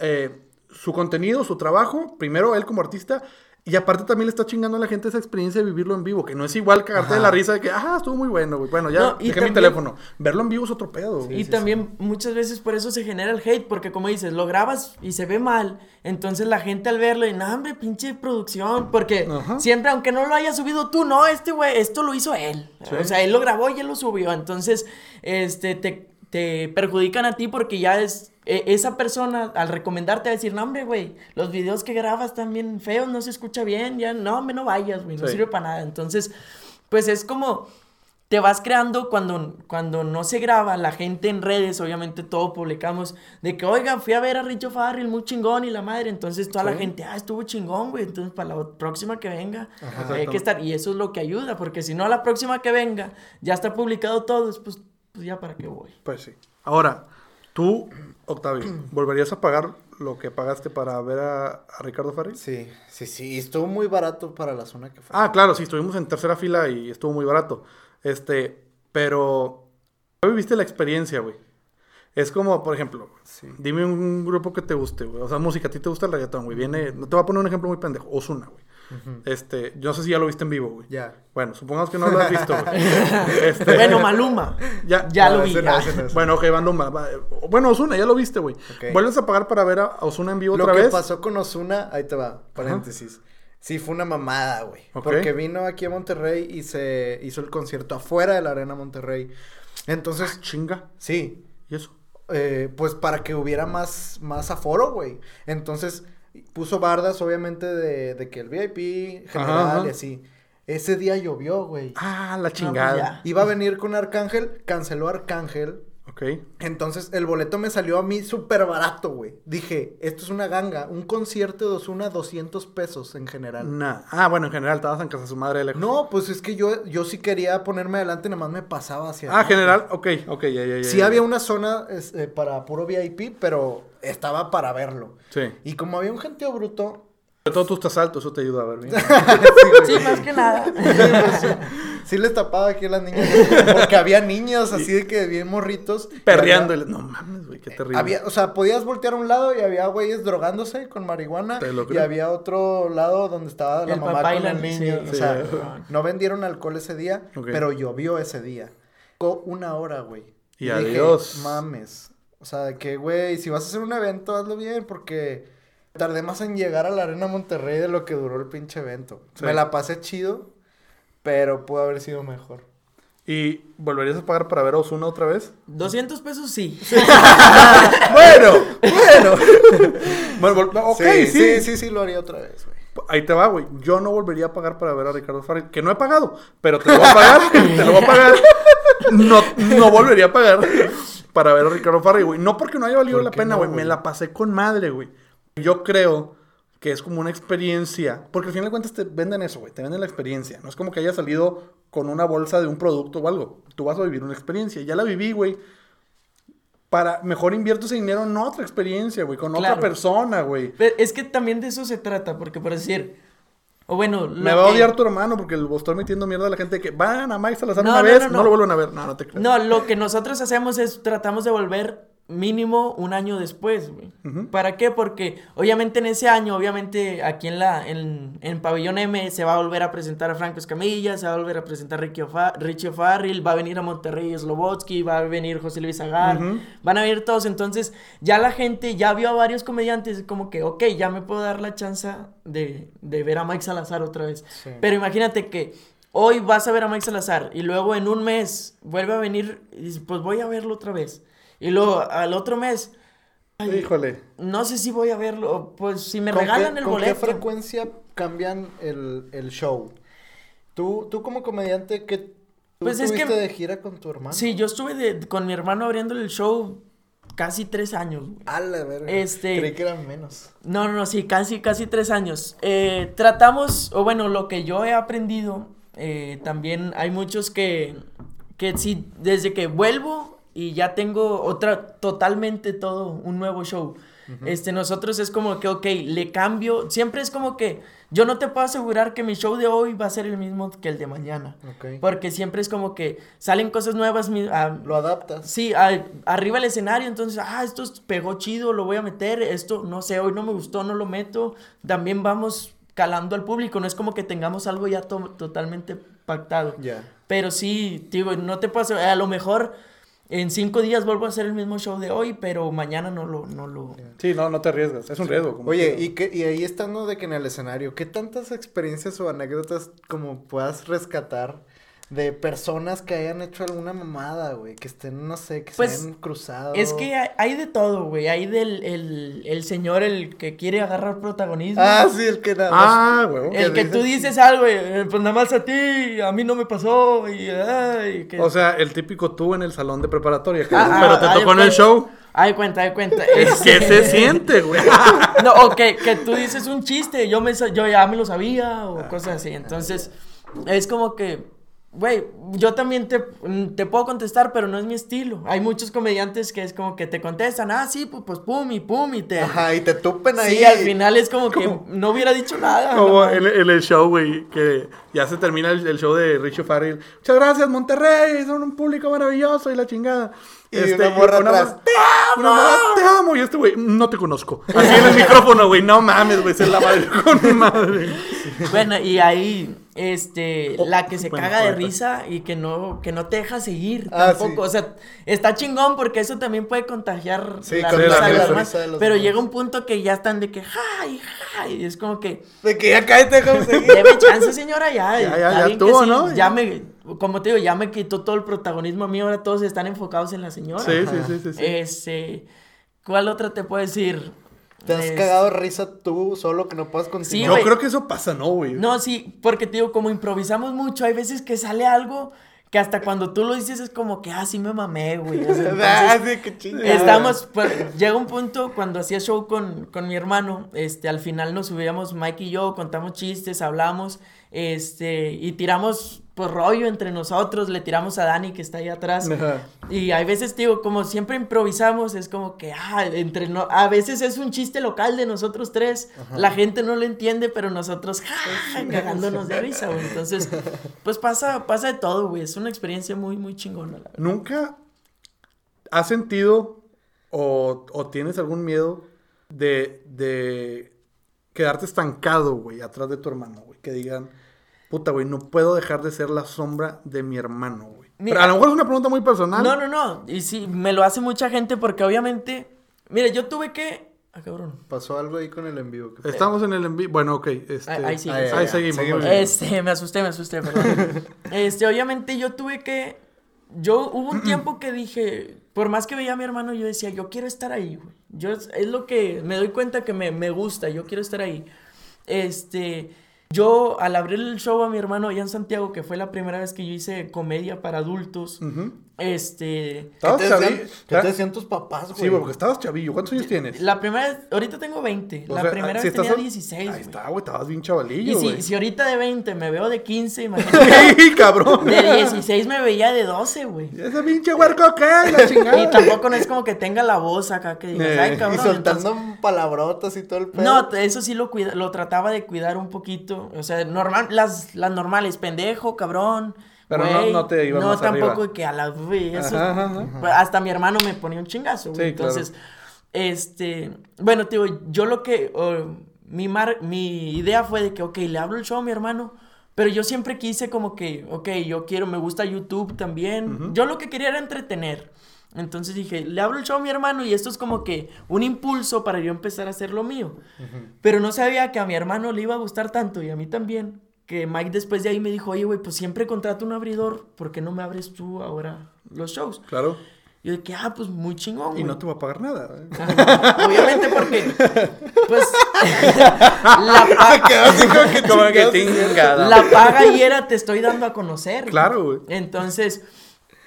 eh, su contenido, su trabajo, primero él como artista. Y aparte también le está chingando a la gente esa experiencia de vivirlo en vivo, que no es igual cagarte de la risa de que, ah, estuvo muy bueno, güey. Bueno, ya No, y dejé mi teléfono. Verlo en vivo es otro pedo. güey. Y también muchas veces por eso se genera el hate, porque como dices, lo grabas y se ve mal, entonces la gente al verlo, y no, hombre, pinche producción, porque Ajá. siempre, aunque no lo haya subido tú, no, este güey, esto lo hizo él. Sí. O sea, él lo grabó y él lo subió, entonces, este, te, te perjudican a ti porque ya es, e- esa persona al recomendarte a decir, no, hombre, güey, los videos que grabas están bien feos, no se escucha bien, ya, no, hombre, no vayas, güey, no Sí. sirve para nada. Entonces, pues es como te vas creando cuando, cuando no se graba, la gente en redes, obviamente todo publicamos, de que, oiga, fui a ver a Richo Farrell, muy chingón y la madre, entonces toda la gente, ah, estuvo chingón, güey, entonces para la próxima que venga, Ajá. hay que estar, y eso es lo que ayuda, porque si no, a la próxima que venga, ya está publicado todo, pues, pues ya para qué voy. Pues sí. Ahora, tú, Octavio, ¿volverías a pagar lo que pagaste para ver a, a Ricardo Farrell? Sí, sí, sí. Estuvo muy barato para la zona que fue. Ah, claro, sí, estuvimos en tercera fila y estuvo muy barato. Este, pero. ¿ya viviste la experiencia, güey? Es como, por ejemplo, Sí. dime un grupo que te guste, güey. O sea, música, a ti te gusta el reggaetón, güey. Viene, no te voy a poner un ejemplo muy pendejo. Osuna, güey. Este, yo no sé si ya lo viste en vivo, güey. Ya. Bueno, supongamos que no lo has visto, güey. Este, Bueno, Maluma. ya, Ya No, lo vi. no, ah. no, no. Bueno, ok, Maluma. Bueno, Osuna, ya lo viste, güey. ¿Vuelves a pagar para ver a Osuna en vivo Lo otra que vez? pasó con Osuna, ahí te va, paréntesis. Sí, fue una mamada, güey. Porque vino aquí a Monterrey y se hizo el concierto afuera de la Arena Monterrey. Entonces, Ah, chinga. sí, ¿Y eso? eh, pues para que hubiera más, más aforo, güey. Entonces, puso bardas, obviamente, de, de que el VIP general Ajá, y así. Ese día llovió, güey. Ah, la pues chingada. Iba a venir con Arcángel, canceló Arcángel. ok. Entonces, el boleto me salió a mí súper barato, güey. Dije, esto es una ganga. Un concierto de Ozuna, 200 pesos en general. Nah. Ah, bueno, en general, estabas en casa de su madre lejos. No, pues es que yo, yo sí quería ponerme adelante, nada más me pasaba hacia Ah, adelante. general, ok, ok, ya, ya, ya. Sí había una zona es, eh, para puro VIP, pero estaba para verlo. Sí. Y como había un gentío bruto... Sobre todo tú estás alto, eso te ayuda a ver bien. Sí, más que nada. Sí les tapaba aquí a las niñas. Porque había niños así de que bien morritos. y Perreando. había- No mames, güey, qué terrible. Había, o sea, podías voltear a un lado y había güeyes drogándose con marihuana. Te lo Y había otro lado donde estaba la El mamá papá y con la el niña, niño. sí. o sea, no vendieron alcohol ese día, pero llovió ese día. Una hora, güey. Y dije, adiós. mames. O sea, que, güey, si vas a hacer un evento, hazlo bien, porque tardé más en llegar a la Arena Monterrey de lo que duró el pinche evento. Sí. Me la pasé chido, pero pudo haber sido mejor. ¿Y volverías a pagar para ver a Osuna otra vez? 200 pesos sí. bueno, bueno. bueno, vol- no, ok, sí, sí, sí, sí, lo haría otra vez, güey. Ahí te va, güey. Yo no volvería a pagar para ver a Ricardo Farrell, que no he pagado, pero te lo voy a pagar, te lo voy a pagar. No, no volvería a pagar para ver a Ricardo Farrell, güey. No porque no haya valido ¿Por la pena, no, güey. Me la pasé con madre, güey. Yo creo que es como una experiencia, porque al final de cuentas te venden eso, güey. Te venden la experiencia. No es como que haya salido con una bolsa de un producto o algo. Tú vas a vivir una experiencia. Ya la viví, güey. Para mejor invierto ese dinero en otra experiencia, güey, con otra persona, güey. Es que también de eso se trata, porque por decir, o bueno, lo Me va a que- odiar tu hermano porque lo estoy metiendo mierda a la gente que van a Mike Salazar No, una no, vez, no. lo vuelven a ver. No, no te creo. No, lo que nosotros hacemos es tratamos de volver mínimo un año después, güey. ¿Para qué? Porque obviamente en ese año, obviamente aquí en la en, en Pabellón M se va a volver a presentar a Franco Escamilla, se va a volver a presentar a Ricky Ofa- Richie O'Farrill, va a venir a Monterrey Slobotsky, va a venir José Luis Agar, van a venir todos, entonces ya la gente ya vio a varios comediantes como que, ok, ya me puedo dar la chance de, de ver a Mike Salazar otra vez. Sí. Pero imagínate que hoy vas a ver a Mike Salazar y luego en un mes vuelve a venir y pues voy a verlo otra vez. Y luego al otro mes, ay, Híjole. no sé si voy a verlo, pues si me ¿Con regalan qué, el con boleto. qué frecuencia cambian el, el show? Tú, tú como comediante, ¿qué tú Pues es que- de gira con tu hermano? Sí, yo estuve de- con mi hermano abriendo el show casi tres años. güey. A la verga. Este- Creí que eran menos. No, no, no, sí, casi, casi tres años. Eh, tratamos, o bueno, lo que yo he aprendido, eh, también hay muchos que, que sí, desde que vuelvo y ya tengo otra, totalmente todo, un nuevo show. Este, nosotros es como que, ok, le cambio, siempre es como que yo no te puedo asegurar que mi show de hoy va a ser el mismo que el de mañana. Ok. Porque siempre es como que salen cosas nuevas. mi- ah, Lo adaptas. Sí, a- arriba el escenario, entonces, ah, esto es- pegó chido, lo voy a meter, esto, no sé, hoy no me gustó, no lo meto. También vamos calando al público, no es como que tengamos algo ya to- totalmente pactado. Ya. Pero sí, digo, no te pasa, a lo mejor en cinco días vuelvo a hacer el mismo show de hoy, pero mañana no lo, no lo... Sí, no, no te arriesgas. Es un riesgo. como Oye, y, que, y ahí estando de que en el escenario, ¿qué tantas experiencias o anécdotas como puedas rescatar de personas que hayan hecho alguna mamada, güey? Que estén, no sé, que Pues, se hayan cruzado. Es que hay, hay de todo, güey, hay del el, el señor el que quiere agarrar protagonismo. Ah, sí, el que nada Ah, güey. El que tú dices algo, eh, pues nada más a ti, a mí no me pasó, y ay, que... O sea, el típico tú en el salón de preparatoria. que- Ah, pero ah, te tocó en el show. Ay, cuenta, ay, cuenta. Es que Este- se siente, güey. No, o que, que tú dices un chiste, yo, me, sa- yo ya me lo sabía, o cosas así. Entonces, es como que Güey, yo también te, mm, te puedo contestar, pero no es mi estilo. Hay muchos comediantes que es como que te contestan, ah, sí, pues, pues pum y pum y te... Ajá, y te tupen ahí. Sí, al final es como que no hubiera dicho nada. Como en, en el show, güey, que ya se termina el, el show de Richo Farrell. Muchas gracias, Monterrey, son un público maravilloso y la chingada. Este, Y una morra atrás, ¡Te amo! ¡Te amo! Y este güey, no te conozco. Así en el micrófono, güey, no mames, güey, se la madre con mi madre. Bueno, y ahí, este, Oh, la que se bueno, caga de risa y que no, que no te deja seguir Ah, tampoco. sí. O sea, está chingón porque eso también puede contagiar Sí, la risa de la los demás. risa de los Pero demás. llega un punto que ya están de que, ¡ay, ay! Y es como que, De que ya cállate, deme chance, señora, ya. Ya, ya, ya tuvo, sí, ¿no? Ya Ya. me, como te digo, ya me quitó todo el protagonismo a mí, ahora todos están enfocados en la señora. Sí, sí, sí, sí. sí. Este, ¿cuál otra te puedo decir? ¿Te has Es- cagado risa tú solo que no puedas continuar? Yo güey. creo que eso pasa, ¿no, güey? No, sí, porque te digo, como improvisamos mucho, hay veces que sale algo que hasta cuando tú lo dices es como que, ah, sí me mamé, güey. O sea, Ah, entonces, sí, qué chingada. Estamos, pues, llega un punto cuando hacía show con, con mi hermano, este, al final nos subíamos Mike y yo, contamos chistes, hablamos, este, y tiramos, pues, rollo entre nosotros, le tiramos a Dani que está ahí atrás, Ajá. y hay veces, digo, como siempre improvisamos, es como que, ah, entre no, a veces es un chiste local de nosotros tres, la gente no lo entiende, pero nosotros, ja, ja, cagándonos de risa, güey, entonces, pues pasa, pasa de todo, güey, es una experiencia muy, muy chingona, la. ¿Nunca has sentido o, o tienes algún miedo de, de quedarte estancado, güey, atrás de tu hermano, güey? Que digan, puta, güey, no puedo dejar de ser la sombra de mi hermano, güey. Mira- Pero a lo mejor es una pregunta muy personal. No, no, no. Y sí, me lo hace mucha gente porque obviamente. Mire, yo tuve que. Ah, cabrón. Pasó algo ahí con el envío. Estamos en el envío. Bueno, ok. Este, Ahí- ahí sigue, ahí, ahí seguimos. Seguimos. Este, me asusté, me asusté, perdón. este, obviamente yo tuve que. Yo hubo un tiempo que dije. Por más que veía a mi hermano, yo decía, yo quiero estar ahí, güey. Yo es, es lo que me doy cuenta que me, me gusta, yo quiero estar ahí. Este. Yo, al abrir el show a mi hermano allá en Santiago, que fue la primera vez que yo hice comedia para adultos. Este. ¿Qué ¿Estabas te, decían, chavillo? qué te decían tus papás, güey? Sí, güey, porque estabas chavillo. ¿Cuántos años tienes? La primera vez, ahorita tengo 20. O la sea, primera si vez tenía a- 16, Ahí güey. está, güey, estabas bien Y chavalillo, si, güey. si ahorita de 20 me veo de 15, imagínate. ¡Sí, cabrón! De 16 me veía de 12, güey. Ese pinche huerco, ¿qué? La chingada. Y tampoco no es como que tenga la voz acá que digas, Eh, ay, y cabrón. Y soltando entonces- palabrotas y todo el pedo. No, eso sí lo cuida, lo trataba de cuidar un poquito. O sea, normal, las, las normales, pendejo, cabrón. Pero no- güey. no te ibas No, tampoco arriba. que a la güey, eso. Ajá, ajá, ajá. Pues, Hasta mi hermano me ponía un chingazo, güey. Sí, claro. Entonces, este, bueno, te digo, yo lo que, oh, mi, mar, mi idea fue de que, ok, le hablo el show a mi hermano, pero yo siempre quise como que, ok, yo quiero, me gusta YouTube también. Yo lo que quería era entretener. Entonces dije, le hablo el show a mi hermano y esto es como que un impulso para yo empezar a hacer lo mío. Pero no sabía que a mi hermano le iba a gustar tanto y a mí también. Que Mike después de ahí me dijo, oye, güey, pues siempre contrato un abridor, ¿por qué no me abres tú ahora los shows? Claro. Yo de que, ah, pues muy chingón, Y no te va a pagar nada. ¿eh? Obviamente porque, pues, la, pa- Como que chingada. la paga y era te estoy dando a conocer. Claro, güey. Entonces,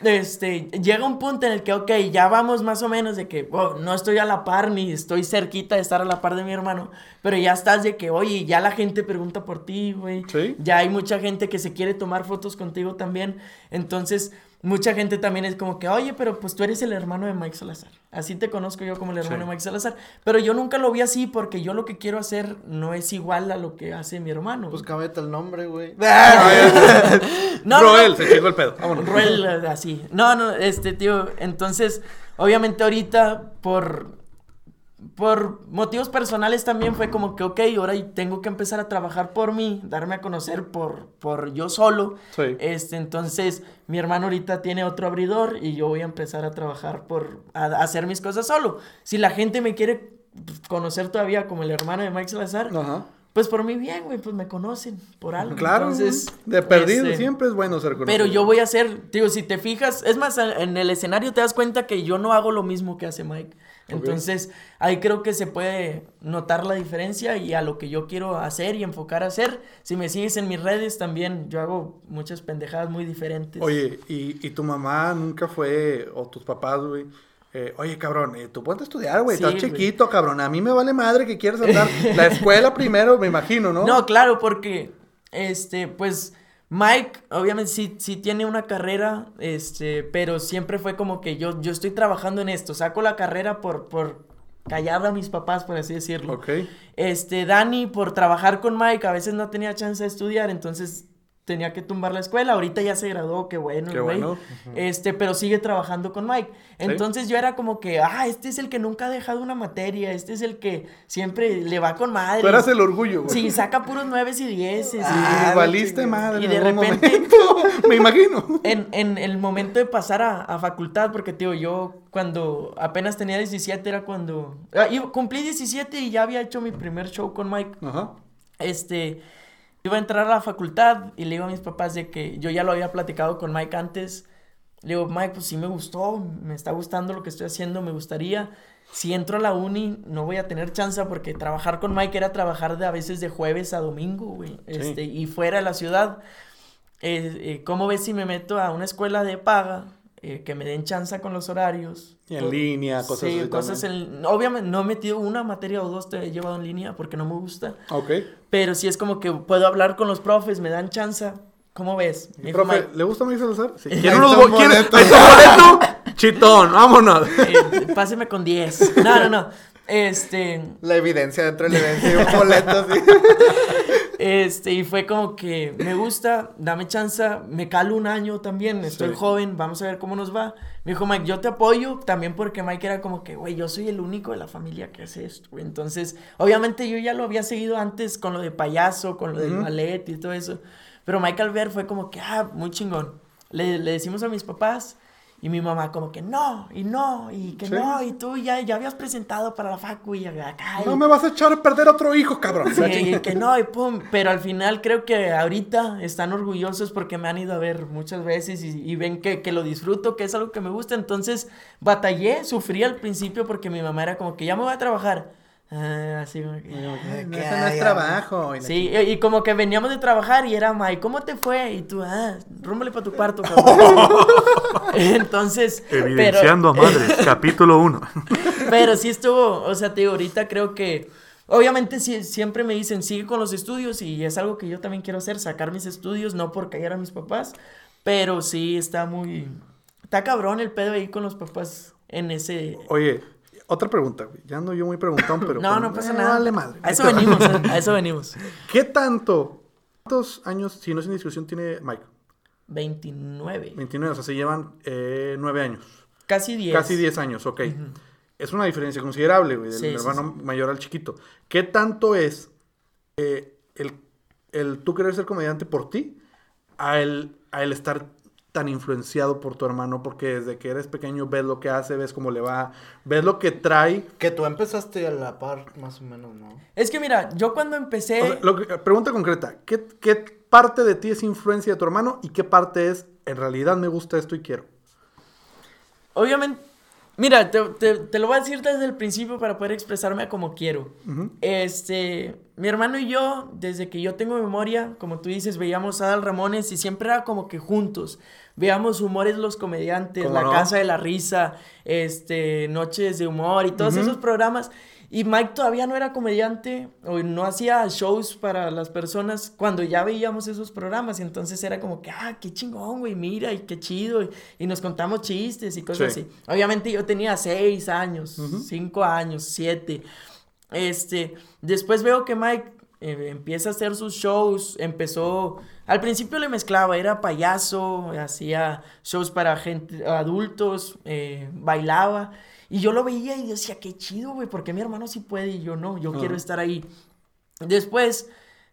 este, llega un punto en el que, ok, ya vamos más o menos de que, oh, no estoy a la par ni estoy cerquita de estar a la par de mi hermano, pero ya estás de que, oye, ya la gente pregunta por ti, güey. Sí. Ya hay mucha gente que se quiere tomar fotos contigo también. Entonces, mucha gente también es como que, oye, pero pues tú eres el hermano de Mike Salazar. Así te conozco yo como el hermano Sí. de Mike Salazar. Pero yo nunca lo vi así porque yo lo que quiero hacer no es igual a lo que hace mi hermano. Pues cámbiate el nombre, güey. no, no, no. Roel, se chingó el pedo. Vámonos. Ruel, eh, así. No, no, este, tío, entonces, obviamente ahorita, por, por motivos personales también fue como que, ok, ahora tengo que empezar a trabajar por mí, darme a conocer por, por yo solo. Sí. Este, entonces, mi hermano ahorita tiene otro abridor y yo voy a empezar a trabajar por, a, a hacer mis cosas solo. Si la gente me quiere conocer todavía como el hermano de Mike Salazar, Ajá. pues por mí bien, güey, pues me conocen por algo. Claro. Entonces, de perdido este, siempre es bueno ser conocido. pero yo voy a hacer, digo, si te fijas, es más, en el escenario te das cuenta que yo no hago lo mismo que hace Mike. Entonces, ahí creo que se puede notar la diferencia y a lo que yo quiero hacer y enfocar a hacer. Si me sigues en mis redes también, yo hago muchas pendejadas muy diferentes. Oye, ¿y, y tu mamá nunca fue, o tus papás, güey? eh, oye, cabrón, eh, tú puedes estudiar, güey, Sí, estás chiquito, cabrón. A mí me vale madre que quieras andar. La escuela primero, me imagino, ¿no? No, claro, porque, este, pues, Mike, obviamente sí, sí tiene una carrera, este, pero siempre fue como que yo, yo estoy trabajando en esto, saco la carrera por, por callar a mis papás, por así decirlo. Ok. Este, Dani, por trabajar con Mike, a veces no tenía chance de estudiar, entonces tenía que tumbar la escuela. Ahorita ya se graduó, qué bueno, Qué güey. bueno. Este, pero sigue trabajando con Mike. Entonces yo era como que, ah, este es el que nunca ha dejado una materia, este es el que siempre le va con madre. Tú eras el orgullo, güey. Sí, saca puros nueves y dieces. Ah, Ah, valiste madre. Y de repente- momento. Me imagino. En, en el momento de pasar a, a facultad, porque, tío, yo cuando apenas tenía 17 era cuando... ah, cumplí 17 y ya había hecho mi primer show con Mike. Ajá. Este, iba a entrar a la facultad y le digo a mis papás de que yo ya lo había platicado con Mike antes. Le digo, Mike, pues sí me gustó, me está gustando lo que estoy haciendo, me gustaría. Si entro a la uni, no voy a tener chance porque trabajar con Mike era trabajar de a veces de jueves a domingo, güey. Este, y fuera de la ciudad. Eh, eh, ¿Cómo ves si me meto a una escuela de paga? Eh, que me den chance con los horarios. Y en línea, cosas sí, así cosas también. en... Obviamente no he metido una materia o dos, te he llevado en línea porque no me gusta. Ok. Pero sí es como que puedo hablar con los profes, me dan chance. ¿Cómo ves? Dijo Profe, ¿le gusta Mike Salazar? Sí. Ahí ¿Quiere unos está un bo- quiere- boleto. Chitón, vámonos. eh, páseme con 10. No, no, no. Este, La evidencia dentro de la evidencia y un boleto así. Este, y fue como que me gusta, dame chance, me calo un año también, estoy Sí. joven, vamos a ver cómo nos va. Me dijo Mike, yo te apoyo, también porque Mike era como que, güey, yo soy el único de la familia que hace esto. Entonces, obviamente yo ya lo había seguido antes con lo de payaso, con lo del ballet y todo eso. Pero Mike al ver fue como que, ah, muy chingón. Le, le decimos a mis papás y mi mamá como que no, y no, y que Sí. no, y tú ya, ya habías presentado para la facu y acá. y- No me vas a echar a perder otro hijo, cabrón. Sí, y que no, y pum. Pero al final creo que ahorita están orgullosos porque me han ido a ver muchas veces y, y ven que, que lo disfruto, que es algo que me gusta. Entonces batallé, sufrí al principio porque mi mamá era como que ya me voy a trabajar. Ah, así como que, no es trabajo. y Sí, y, y como que veníamos de trabajar y era May, ¿cómo te fue? Y tú, ah, rúmbale para tu cuarto. cabrón". Entonces, Evidenciando a pero, madres, capítulo 1. pero sí estuvo, o sea, te digo, ahorita creo que, obviamente sí, siempre me dicen, sigue con los estudios y es algo que yo también quiero hacer, sacar mis estudios, no por callar a mis papás, pero sí está muy, está cabrón el pedo ahí con los papás en ese... Oye, otra pregunta, güey. Ya ando yo muy preguntón, pero. No, no pasa eh, nada. Vale madre. A eso venimos, a eso venimos. ¿Qué tanto? ¿Cuántos años, si no es indiscusión, tiene Mike? 29, 29, o sea, se llevan eh, 9 años. casi 10. Casi 10 años, ok. Es una diferencia considerable, güey, del Sí, sí, hermano mayor al chiquito. ¿Qué tanto es eh, el, el tú querer ser comediante por ti a el, a el estar tan influenciado por tu hermano? Porque desde que eres pequeño ves lo que hace, ves cómo le va, ves lo que trae. Que tú empezaste a la par, más o menos, ¿no? Es que mira, yo cuando empecé... O sea, lo que- pregunta concreta, ¿qué, ¿qué parte de ti es influencia de tu hermano y qué parte es, en realidad me gusta esto y quiero? Obviamente, mira, te, te- te lo voy a decir desde el principio para poder expresarme como quiero. Este, mi hermano y yo, desde que yo tengo memoria, como tú dices, veíamos a Adal Ramones y siempre era como que juntos. Veíamos Humores los Comediantes, ¿Cómo La no? Casa de la Risa, este, Noches de Humor y todos esos programas. Y Mike todavía no era comediante o no hacía shows para las personas cuando ya veíamos esos programas. Y entonces era como que, ah, qué chingón, güey, mira, y qué chido. Y, y nos contamos chistes y cosas Sí. así. Obviamente yo tenía seis años, Ujú. cinco años, siete. Este, después veo que Mike eh, empieza a hacer sus shows, empezó, al principio le mezclaba, era payaso, hacía shows para gente, adultos, eh, bailaba, y yo lo veía y decía, qué chido, güey, porque mi hermano sí puede y yo no, yo Ajá. quiero estar ahí. Después,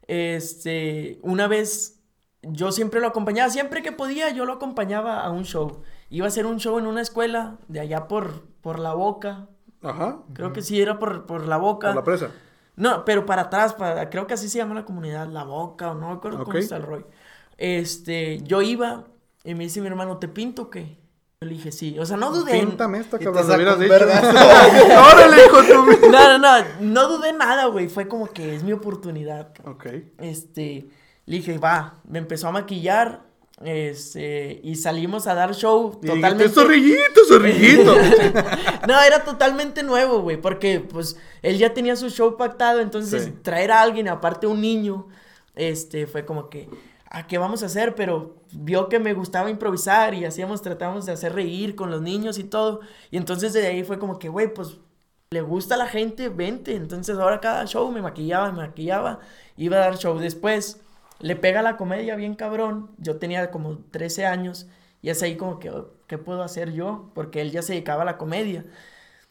este, una vez, yo siempre lo acompañaba, siempre que podía, yo lo acompañaba a un show. Iba a hacer un show en una escuela de allá por, por la boca, Ajá. Creo que sí era por, por la boca. Por la presa. No, pero para atrás, para, creo que así se llama la comunidad, la boca, o no me acuerdo Ok. cómo está el rollo. Este, yo iba y me dice mi hermano, ¿te pinto qué? Yo le dije, sí. O sea, no dudé. Píntame esta, cabrón, le hubieras dicho. ¡Órale, hijo tú! No, no, no, no dudé nada, güey. Fue como que es mi oportunidad. cabrón. Ok. Este, le dije, va, me empezó a maquillar, este, y salimos a dar show Y totalmente. dijiste, zorrillito, zorrillito. No, era totalmente nuevo, güey, porque pues él ya tenía su show pactado, entonces Sí. traer a alguien, aparte un niño, este, fue como que, ¿a qué vamos a hacer? Pero vio que me gustaba improvisar y hacíamos, tratábamos de hacer reír con los niños y todo. Y entonces de ahí fue como que, güey, pues le gusta a la gente, vente. Entonces ahora cada show me maquillaba, me maquillaba, iba a dar show. Después le pega la comedia bien cabrón. Yo tenía como 13 años y es ahí como que, oh, ¿qué puedo hacer yo? Porque él ya se dedicaba a la comedia.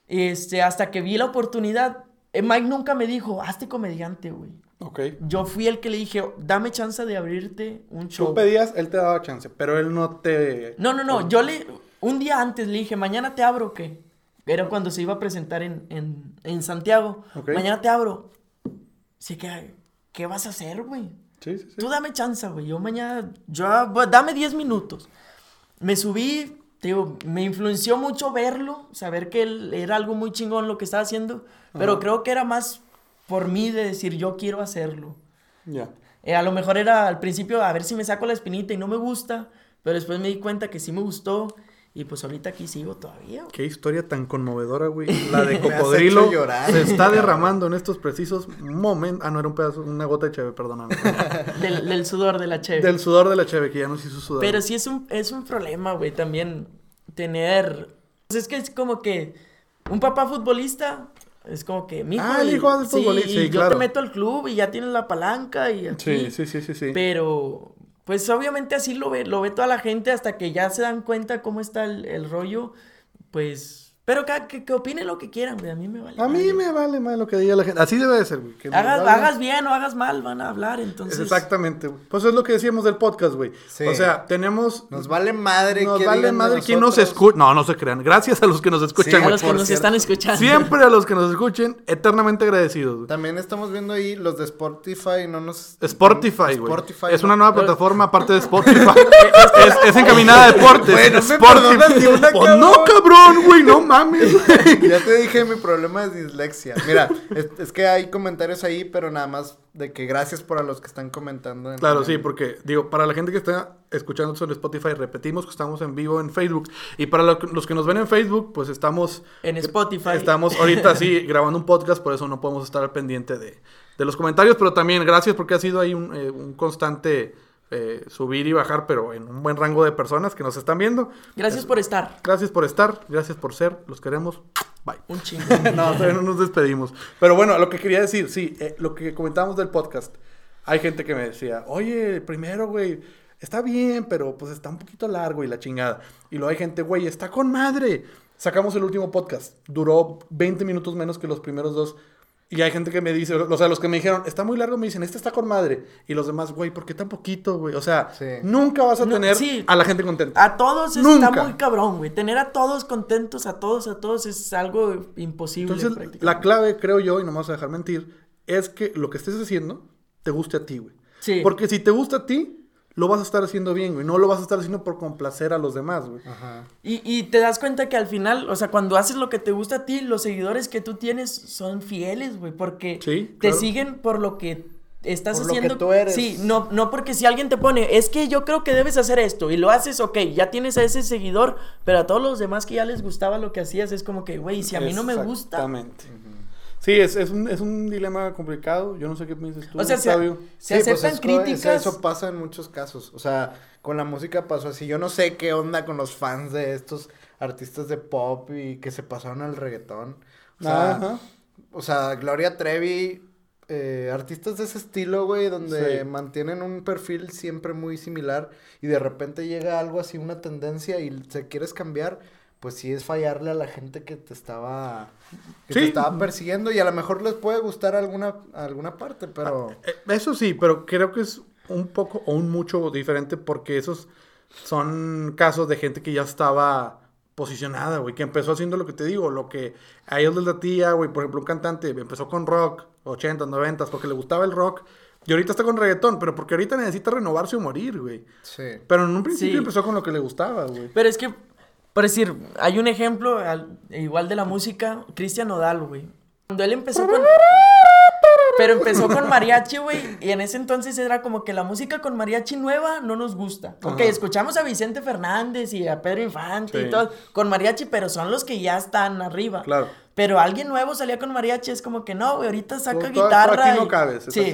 Este, hasta que vi la oportunidad, eh, Mike nunca me dijo, hazte comediante, güey. Ok. Yo fui el que le dije, dame chance de abrirte un show. Tú pedías, él te daba chance, pero él no te... No, no, no, yo le, un día antes le dije, mañana te abro, ¿qué? Era cuando se iba a presentar en, en, en Santiago. Ok. Mañana te abro. Así que, ¿qué vas a hacer, güey? Sí, sí, sí. Tú dame chance, güey. Yo mañana, yo, dame 10 minutos. Me subí, te digo, me influenció mucho verlo, saber que él era algo muy chingón lo que estaba haciendo, pero Ajá. creo que era más por mí de decir, yo quiero hacerlo. Ya. Eh, a lo mejor era al principio a ver si me saco la espinita y no me gusta, pero después me di cuenta que sí me gustó y pues ahorita aquí sigo todavía. güey. Qué historia tan conmovedora, güey. La de cocodrilo se está derramando en estos precisos momentos. Ah, no, era un pedazo, una gota de cheve, perdóname. Del, del sudor de la cheve. Del sudor de la cheve, que ya nos hizo sudar. Pero sí es un, es un problema, güey, también tener... Pues es que es como que un papá futbolista es como que mi hijo... Ah, el y- hijo del futbolista, y sí, yo te meto al club y ya tienes la palanca y Sí, sí, sí, sí, sí. Pero, pues obviamente así lo ve, lo ve toda la gente hasta que ya se dan cuenta cómo está el, el rollo, pues... Pero que, que, que opinen lo que quieran, güey, a mí me vale. A mí me vale más lo que diga la gente. Así debe de ser, güey. que Hagas, hagas bien o hagas mal, van a hablar, Es entonces... Exactamente, güey. Pues es lo que decíamos del podcast, güey. Sí. O sea, tenemos... Nos vale madre Nos vale madre quién nos escucha. No, no se crean. Gracias a los que nos escuchan, Sí, A güey. los que por nos cierto. están escuchando. Siempre a los que nos escuchen, eternamente agradecidos, güey. También estamos viendo ahí los de Spotify, no nos... Spotify, güey. Spotify, Es ¿no? una nueva plataforma aparte de Spotify. es, es encaminada a deportes. Güey, no me Spotify. perdonas una, Pues no, cabrón, güey, no mames. Güey. Ya te dije mi problema de dislexia. Mira, es, es que hay comentarios ahí, pero nada más de que gracias por a los que están comentando. en- Claro, sí, porque, digo, para la gente que está escuchando sobre Spotify, repetimos que estamos en vivo en Facebook. Y para lo los que nos ven en Facebook, pues estamos... En Spotify. Estamos ahorita sí grabando un podcast, por eso no podemos estar al pendiente de, de los comentarios, pero también gracias porque ha sido ahí un, eh, un constante eh, subir y bajar, pero en un buen rango de personas que nos están viendo. Gracias por estar. Gracias por estar, gracias por ser, los queremos. Bye. Un chingo. No, todavía no nos despedimos. Pero bueno, lo que quería decir, sí, eh, lo que comentábamos del podcast. Hay gente que me decía, oye, primero, güey, está bien, pero pues está un poquito largo y la chingada. Y luego hay gente, güey, está con madre. Sacamos el último podcast. Duró 20 minutos menos que los primeros dos. Y hay gente que me dice, o sea, los que me dijeron, está muy largo, me dicen, este está con madre. Y los demás, güey, ¿por qué tan poquito, güey? O sea, Sí. nunca vas a No, tener sí. a la gente contenta. A todos está Nunca. muy cabrón, güey. Tener a todos contentos, a todos, a todos es algo imposible. Entonces, la clave, creo yo, y no me vas a dejar mentir, es que lo que estés haciendo te guste a ti, güey. Sí. Porque si te gusta a ti, lo vas a estar haciendo bien, güey. No lo vas a estar haciendo por complacer a los demás, güey. Ajá. Y, y te das cuenta que al final, o sea, cuando haces lo que te gusta a ti, los seguidores que tú tienes son fieles, güey, porque Sí, te claro. siguen por lo que estás Por lo que haciendo. tú eres. Sí, no, no porque si alguien te pone, es que yo creo que debes hacer esto y lo haces, ok, ya tienes a ese seguidor, pero a todos los demás que ya les gustaba lo que hacías, es como que, güey, si a mí no me gusta. Exactamente. Sí, es, es, un, es un dilema complicado. Yo no sé qué piensas tú, O sea, se, Octavio. se Sí, pues aceptan es co- es- críticas. Eso pasa en muchos casos. O sea, con la música pasó así. Yo no sé qué onda con los fans de estos artistas de pop y que se pasaron al reggaetón. O sea, Ajá. o sea Gloria Trevi, eh, artistas de ese estilo, güey, donde Sí. mantienen un perfil siempre muy similar y de repente llega algo así, una tendencia y se quieres cambiar. Pues sí es fallarle a la gente que te estaba que te estaba persiguiendo y a lo mejor les puede gustar alguna alguna parte, pero Eh, Eso sí, pero creo que es un poco o un mucho diferente porque esos son casos de gente que ya estaba posicionada, güey, que empezó haciendo lo que te digo, lo que a ellos les latía, güey, por ejemplo, un cantante empezó con rock, 80, 90, porque le gustaba el rock, y ahorita está con reggaetón, pero porque ahorita necesita renovarse o morir, güey. sí. Pero en un principio Sí. empezó con lo que le gustaba, güey. Pero es que, por decir, hay un ejemplo al- igual de la música, Cristian Nodal, güey. Cuando él empezó con... Pero empezó con mariachi, güey, y en ese entonces era como que la música con mariachi nueva no nos gusta. Ok, Ajá. escuchamos a Vicente Fernández y a Pedro Infante Sí. y todo con mariachi, pero son los que ya están arriba. Claro. Pero alguien nuevo salía con mariachi, es como que no, güey, ahorita saca tú guitarra. aquí no y- cabes, Sí.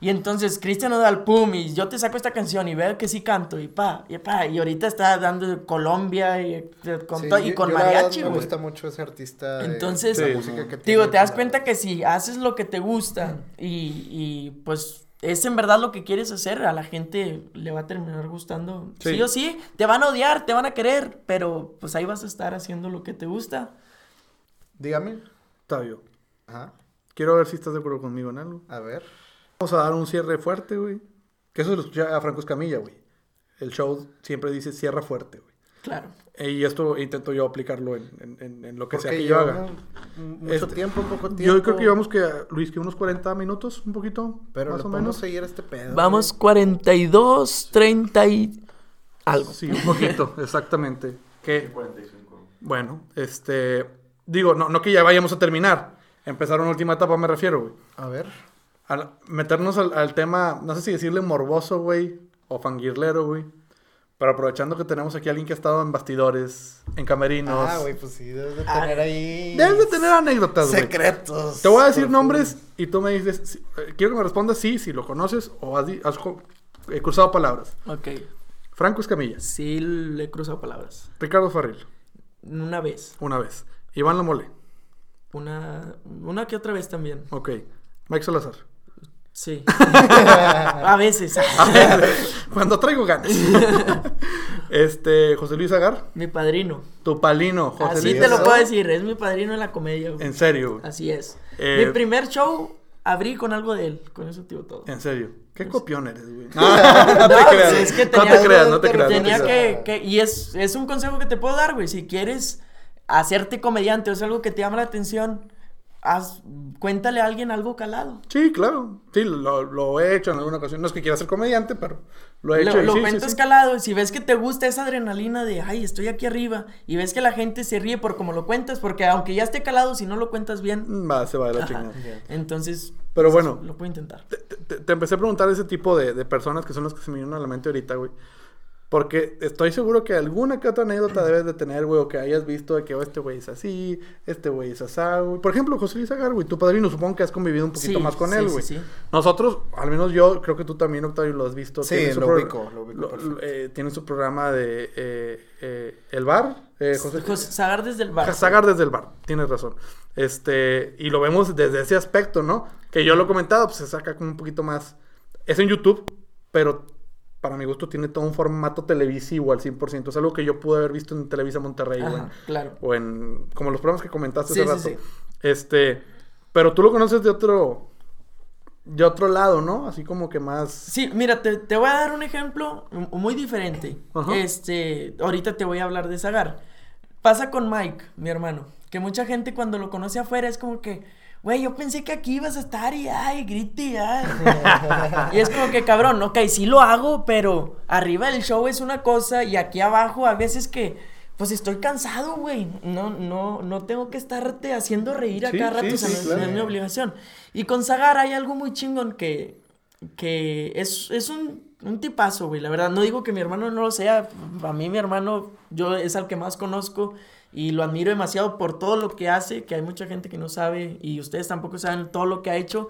Y entonces Cristian Nodal, pum, y yo te saco esta canción y veo que sí canto, y pa, y pa, y ahorita está dando Colombia y, eh, con, Sí, todo- y con yo mariachi, Me güey. gusta mucho ese artista. de- Entonces, la Sí, música no. que Digo, tiene, te das la cuenta que si haces lo que te gusta y, y, pues es en verdad lo que quieres hacer, a la gente le va a terminar gustando. Sí. Sí. o sí, te van a odiar, te van a querer, pero pues ahí vas a estar haciendo lo que te gusta. Dígame. Octavio, Ajá. quiero ver si estás de acuerdo conmigo en algo. A ver. Vamos a dar un cierre fuerte, güey. Que eso lo escuché a Franco Escamilla, güey. El show siempre dice cierra fuerte, güey. Claro. Eh, Y esto intento yo aplicarlo en, en- en- en lo que sea que yo haga. mucho Este, tiempo, poco tiempo. Yo creo que llevamos que, Luis, que unos 40 minutos, un poquito, Pero más le o podemos menos. seguir este pedo. Vamos 42, 30 y algo. Sí, un poquito, exactamente. Que, 45. bueno, este, digo, no, no que ya vayamos a terminar. Empezar una última etapa me refiero, güey. A ver. Al meternos al, al tema, no sé si decirle morboso, güey, o fangirlero, güey. Pero aprovechando que tenemos aquí a alguien que ha estado en bastidores, en camerinos. Ah, güey, pues sí, debes de Ah, tener ahí. Debes de tener anécdotas, güey. secretos. Te voy a decir nombres y tú me dices, si- eh, quiero que me respondas sí, si lo conoces o has, has eh, cruzado palabras. Ok. Franco Escamilla, Sí, le he cruzado palabras. Ricardo Farril, Una vez. una vez. Iván Lamole, Una, una que otra vez también. ok. Mike Salazar. Sí. a veces. Cuando traigo ganas. este, José Luis Agar, Mi padrino. tu palino, José Así Luis. te lo puedo decir, es mi padrino en la comedia. güey. En serio, güey. Así es. Eh, Mi primer show abrí con algo de él. Con eso digo todo. En serio. Qué copión eres, güey. No, No, te creas. pues es que no tenía- te creas, no te creas. no te Tenía creas. que, que- y es, es un consejo que te puedo dar, güey. Si quieres hacerte comediante o es algo que te llama la atención, haz, cuéntale a alguien algo calado. Sí, claro. Sí, lo, lo he hecho en alguna ocasión. No es que quiera ser comediante, pero lo he hecho. Lo, y lo sí, cuentas sí. calado y si ves que te gusta esa adrenalina de, ay, estoy aquí arriba, y ves que la gente se ríe por como lo cuentas, porque aunque ya esté calado, si no lo cuentas bien, Mm, Va, se va de la chingada. entonces... Pero bueno. Lo puedo intentar. Te, te- te empecé a preguntar ese tipo de, de personas que son las que se me vienen a la mente ahorita, güey. Porque estoy seguro que alguna que otra anécdota debes de tener, güey, o que hayas visto de que oh, este güey es así, este güey es asá, güey. Por ejemplo, José Luis Agar, güey, tu padrino, supongo que has convivido un poquito Sí, más con sí, él, güey. sí. Nosotros, al menos yo, creo que tú también, Octavio, lo has visto. Sí, tiene su lo pro- ubico, lo ubico lo- perfecto. eh, tiene su programa de eh, eh, El Bar, José, José Sagar desde el bar. Sagar desde el bar, tienes razón. Este, y lo vemos desde ese aspecto, ¿no? Que yo lo he comentado, pues se saca como un poquito más. Es en YouTube, pero para mi gusto tiene todo un formato televisivo al 100%. Es algo que yo pude haber visto en Televisa Monterrey o en, claro. o en- como los programas que comentaste Sí, hace sí, rato. sí. Este, pero tú lo conoces de otro de otro lado, ¿no? Así como que más Sí, mira, te, te voy a dar un ejemplo muy diferente. Ajá. Este, ahorita te voy a hablar de Zagar. Pasa con Mike, mi hermano, que mucha gente cuando lo conoce afuera es como que, güey, yo pensé que aquí ibas a estar y, ay, grite, y, ay. y es como que, cabrón, ok, sí lo hago, pero arriba del show es una cosa y aquí abajo a veces que, pues estoy cansado, güey. No, no, no tengo que estarte haciendo reír a Sí, cada rato, sí, o sea, sí, no- claro. no es mi obligación. Y con Zagar hay algo muy chingón que, que es, es un, un tipazo, güey. La verdad, no digo que mi hermano no lo sea. A mí mi hermano, yo es al que más conozco y lo admiro demasiado por todo lo que hace, que hay mucha gente que no sabe y ustedes tampoco saben todo lo que ha hecho.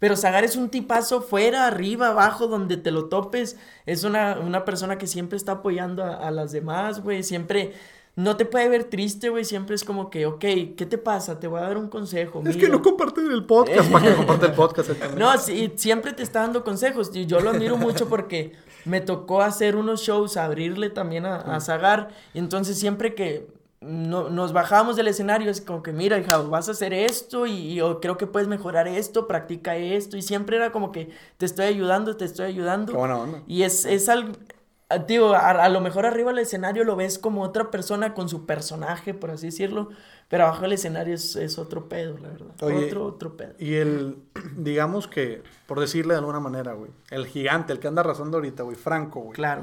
Pero Zagar es un tipazo fuera, arriba, abajo, donde te lo topes. Es una, una persona que siempre está apoyando a, a las demás, güey. Siempre no te puede ver triste, güey. Siempre es como que, ok, ¿qué te pasa? Te voy a dar un consejo. Es que mira". no comparten el podcast, para que comparte el podcast. No, sí, siempre te está dando consejos. Y yo lo admiro mucho porque me tocó hacer unos shows, abrirle también a, a Zagar. Y entonces siempre que no- nos bajábamos del escenario, es como que, mira, hija, vas a hacer esto y, y creo que puedes mejorar esto, practica esto. Y siempre era como que te estoy ayudando, te estoy ayudando. Qué buena onda. Y es, es algo, ah, digo, a, a lo mejor arriba del escenario lo ves como otra persona con su personaje, por así decirlo, pero abajo del escenario es, es otro pedo, la verdad. Oye, otro, otro pedo. Y el, digamos que, por decirle de alguna manera, güey, el gigante, el que anda arrasando ahorita, güey, Franco, güey. Claro.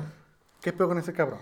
¿Qué peor con ese cabrón?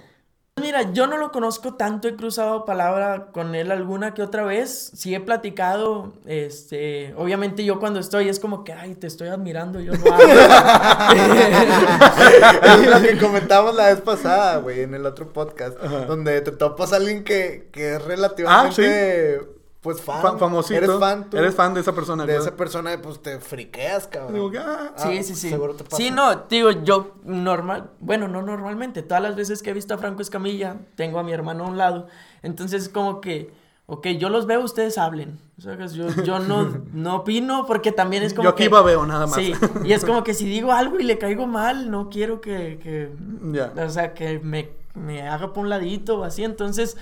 Mira, yo no lo conozco tanto, he cruzado palabra con él alguna que otra vez, sí he platicado, este, obviamente yo cuando estoy es como que, ay, te estoy admirando, yo no hablo. lo que comentamos la vez pasada, güey, en el otro podcast, donde te topas a alguien que, que es relativamente, pues fan. Fa- famosito. Eres fan tú. Eres fan de esa persona. de esa persona, pues te friqueas, cabrón. Digo ah, Ah, Sí, sí, sí. seguro te pasa. Sí, no, digo, yo normal, bueno, no normalmente, todas las veces que he visto a Franco Escamilla, tengo a mi hermano a un lado, entonces como que, ok, yo los veo, ustedes hablen, o sea, que yo, yo no, no opino porque también es como Yo aquí que... babeo nada más. Sí, y es como que si digo algo y le caigo mal, no quiero que, que Ya. o sea, que me, me haga por un ladito o así. Entonces,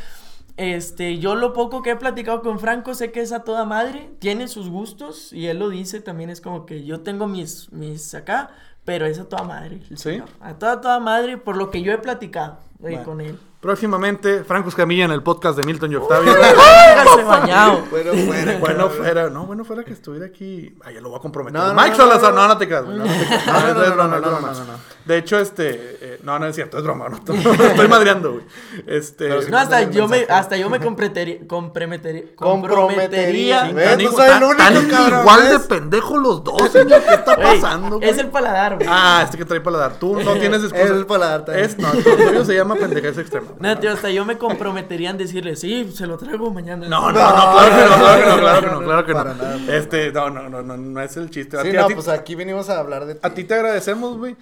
este, yo lo poco que he platicado con Franco, sé que es a toda madre, tiene sus gustos y él lo dice, también es como que yo tengo mis, mis acá, pero es a toda madre. el ¿Sí? señor. A toda, toda madre por lo que yo he platicado Bueno. con él. Próximamente, Franco Escamilla en el podcast de Milton y Octavio. Bañado. Bueno, fuera. bueno fuera, no, bueno fuera que estuviera aquí. Ay, ya lo voy a comprometer. No, no, Mike no, Salazar, no, no, no. no, te creas, güey, no, no es broma, no, es broma. De hecho, este, eh, no, no es cierto, es broma, no, no, estoy madreando, güey. Este, No, hasta yo, me, hasta yo me comprometería, comprometería, Comprometería. comprometería. ¿Ves? el único, cabrón, igual de ¿ves? pendejos los dos, señor, ¿qué está pasando, güey? es el paladar, güey. Ah, este que trae paladar. Tú no tienes excusa. Es el paladar también. Es, no, tuyo se llama pendejez extrema. No, tío, hasta yo me comprometería en decirle, sí, se lo traigo mañana. No, no, no, claro que no, claro que no, claro que no. Este, no, no, no, no, no es el chiste. Sí, no, pues aquí venimos a hablar de ti. A ti te agradecemos, güey.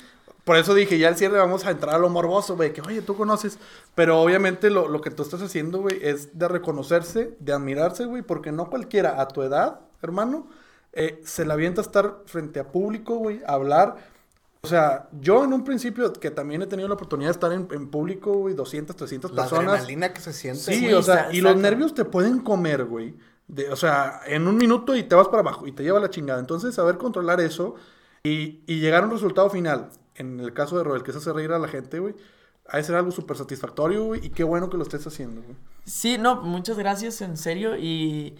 Por eso dije, ya al cierre vamos a entrar a lo morboso, güey. Que, oye, tú conoces. Pero obviamente lo, lo que tú estás haciendo, güey, es de reconocerse, de admirarse, güey. Porque no cualquiera a tu edad, hermano, eh, se le avienta a estar frente a público, güey, a hablar. O sea, yo en un principio, que también he tenido la oportunidad de estar en, en público, güey, 200, 300 La personas. adrenalina que se siente. Sí, Sí, o sea, y los nervios te pueden comer, güey. De- o sea, en un minuto y te vas para abajo y te lleva la chingada. Entonces, saber controlar eso y, y llegar a un resultado final, en el caso de Roel, que es hacer reír a la gente, güey, ha de ser algo súper satisfactorio, güey, y qué bueno que lo estés haciendo, güey. Sí, no, muchas gracias, en serio. Y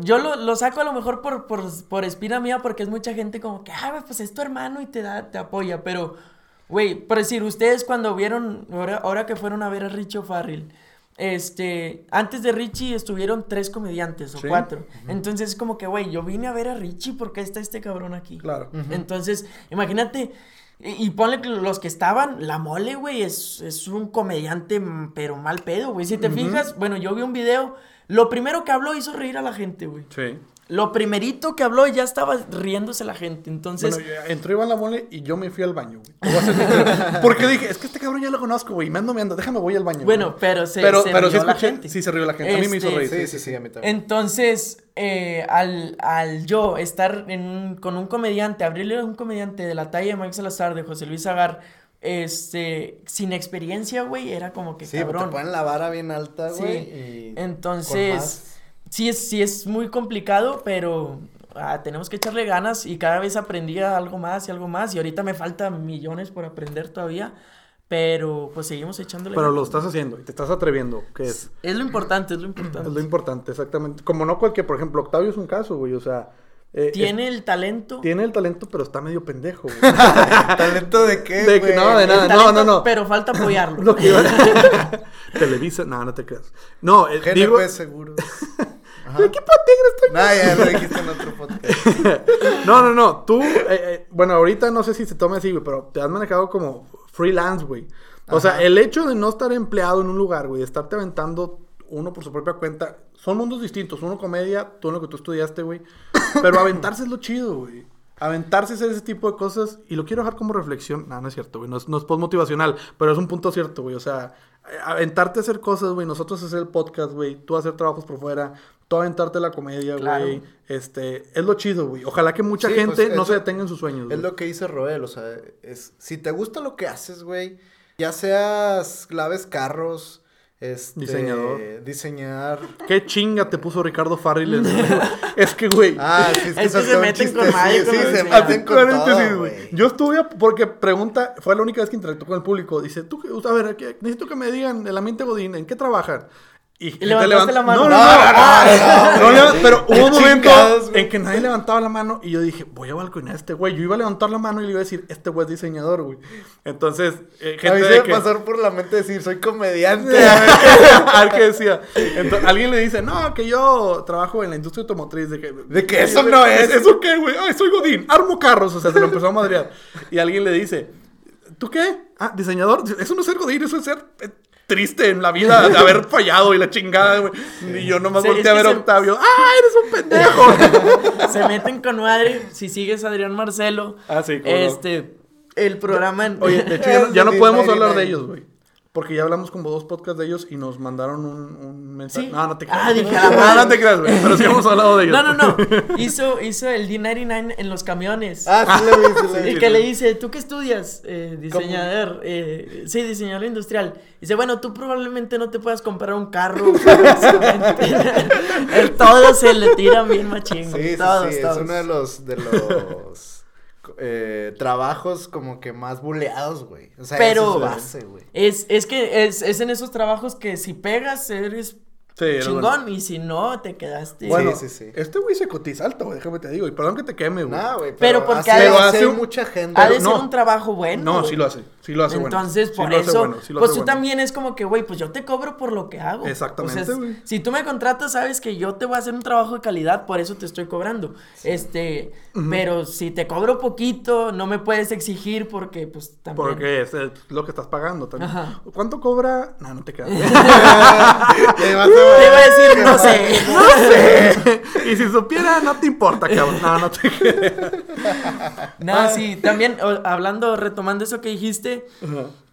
yo, lo, lo saco a lo mejor por, por, por espina mía, porque es mucha gente como que, ah, pues es tu hermano y te da, te apoya. Pero, güey, por decir, ustedes cuando vieron, ahora, ahora que fueron a ver a Richo Farrell, este, antes de Richie estuvieron tres comediantes o Sí. cuatro. Entonces es como que, güey, yo vine a ver a Richie porque está este cabrón aquí. Claro. Entonces, imagínate, y, y ponle que los que estaban, la mole, güey, es, es un comediante, mm, pero mal pedo, güey. Si te fijas, bueno, yo vi un video, lo primero que habló hizo reír a la gente, güey. Sí. Lo primerito que habló ya estaba riéndose la gente. Entonces, Bueno, ya entró Iván la mole y yo me fui al baño, güey. Porque dije, es que este cabrón ya lo conozco, güey. Me ando, me ando, déjame, voy al baño. bueno, güey. pero se, pero, se pero sí rió la escuché, gente. sí se rió la gente. A mí me hizo Este, reír. Sí, sí, sí, a mí también. Entonces, eh, al, al yo estar en con un comediante, abrirle a un comediante de la talla de Mike Salazar, de José Luis Agar, este, sin experiencia, güey, era como que Sí, cabrón. te ponen la vara bien alta, Sí. güey. y Entonces, más. sí es, sí es muy complicado, pero ah, tenemos que echarle ganas y cada vez aprendía algo más y algo más y ahorita me faltan millones por aprender todavía, pero pues seguimos echándole Pero lo estás haciendo y te estás atreviendo, que es, Es lo importante, es lo importante. es lo importante, exactamente. Como no cualquier, por ejemplo, Octavio es un caso, güey. O sea, eh, Tiene el talento. tiene el talento, pero está medio pendejo, güey. ¿Talento de qué, De que güey? no, de el nada, no, talento, no, no. Pero falta apoyarlo. Lo que Televisa, no, no te creas. No, eh, GNP digo, seguro. ¿qué equipo tigre estoy? Nah, ya lo dijiste en otro podcast. No, no, no. Tú, eh, eh, bueno, ahorita no sé si se tome así, güey, pero te has manejado como freelance, güey. O sea, el hecho de no estar empleado en un lugar, güey, de estarte aventando uno por su propia cuenta, son mundos distintos. Uno comedia, tú en lo que tú estudiaste, güey. Pero aventarse es lo chido, güey. Aventarse es ese tipo de cosas. Y lo quiero dejar como reflexión. No, no es cierto, güey. No es, no es post-motivacional, pero es un punto cierto, güey. O sea, aventarte a hacer cosas, güey. Nosotros hacer el podcast, güey. Tú hacer trabajos por fuera. Tú aventarte la comedia, Claro. güey. Este, es lo chido, güey. Ojalá que mucha Sí, gente pues, no se lo- detenga en sus sueños, Es güey. lo que dice Roel, o sea, es si te gusta lo que haces, güey, ya seas claves carros, este, Diseñador. diseñar. Qué chinga te puso Ricardo Farrell. en- es que, güey. Ah, sí, es que, Es que eso se meten con Mario, sí, se meten con todo, güey. Yo estuve, a- porque pregunta, fue la única vez que interactuó con el público. Dice, tú, qué- a ver, ¿qué- necesito que me digan el ambiente Godín, ¿en qué trabajan? Y, gente levantaste levant- la mano. No, no, no. No, ah, pero hubo un momento en que nadie levantaba la mano y yo dije, voy a balconear a este güey. Yo iba a levantar la mano y le iba a decir, este güey es diseñador, güey. Entonces, eh, A gente mí se pasó por la mente decir, soy comediante. a ver qué decía. Alguien le dice, no, que yo trabajo en la industria automotriz. De que, De que eso no es. ¿Eso qué, güey? Ay, soy Godín, armo carros. O sea, se lo empezó a madrear. Y alguien le dice, ¿tú qué? Ah, diseñador. Eso no es ser Godín, eso es ser eh, triste en la vida de haber fallado y la chingada, güey. Y yo nomás Sí, volteé a ver a se- Octavio. ¡Ah, eres un pendejo! Se meten con madre. Si sigues a Adrián Marcelo. Ah, sí, cómo no. Este. El programa en. Oye, de hecho, ya no, ya no podemos hablar de ellos, güey. Porque ya hablamos como dos podcasts de ellos y nos mandaron un, un mensaje. Sí. No, no te creas. Ah, dije, no, no te creas, güey. Pero sí hemos hablado de ellos. No, no, no. Hizo, hizo el D99 en los camiones. Ah, sí lo vi, sí lo vi. Y que le dice, ¿tú qué estudias? Eh, diseñador. Eh, sí, diseñador industrial. Dice, bueno, tú probablemente no te puedas comprar un carro. fácilmente". El todo se le tira bien machín. Sí, sí, todos, sí, todos. es uno de los, de los eh, trabajos como que más buleados, güey. O sea, Pero- eso es base, güey. Es, es que es, es en esos trabajos que si pegas eres Sí, chingón bueno. y si no te quedaste. Bueno, Sí, sí, sí. este güey se cotiza alto, güey. Déjame te digo. Y perdón que te queme, güey. No, güey, Pero pero, porque hace hace un- mucha gente. ha de pero ser un trabajo bueno. No, güey. sí lo hace. Sí lo hace bueno. Entonces, por eso, bueno, sí lo pues tú bueno. también es como que, güey, pues yo te cobro por lo que hago. Exactamente, O sea, güey. si tú me contratas, sabes que yo te voy a hacer un trabajo de calidad, por eso te estoy cobrando. Este, pero si te cobro poquito, no me puedes exigir porque, pues, también. Porque es lo que estás pagando también. Ajá. ¿Cuánto cobra? No, no te a- Te iba a decir, no sé. no sé. y si supiera, no te importa, cabrón. No, no te creas. No, sí, también o- hablando, retomando eso que dijiste,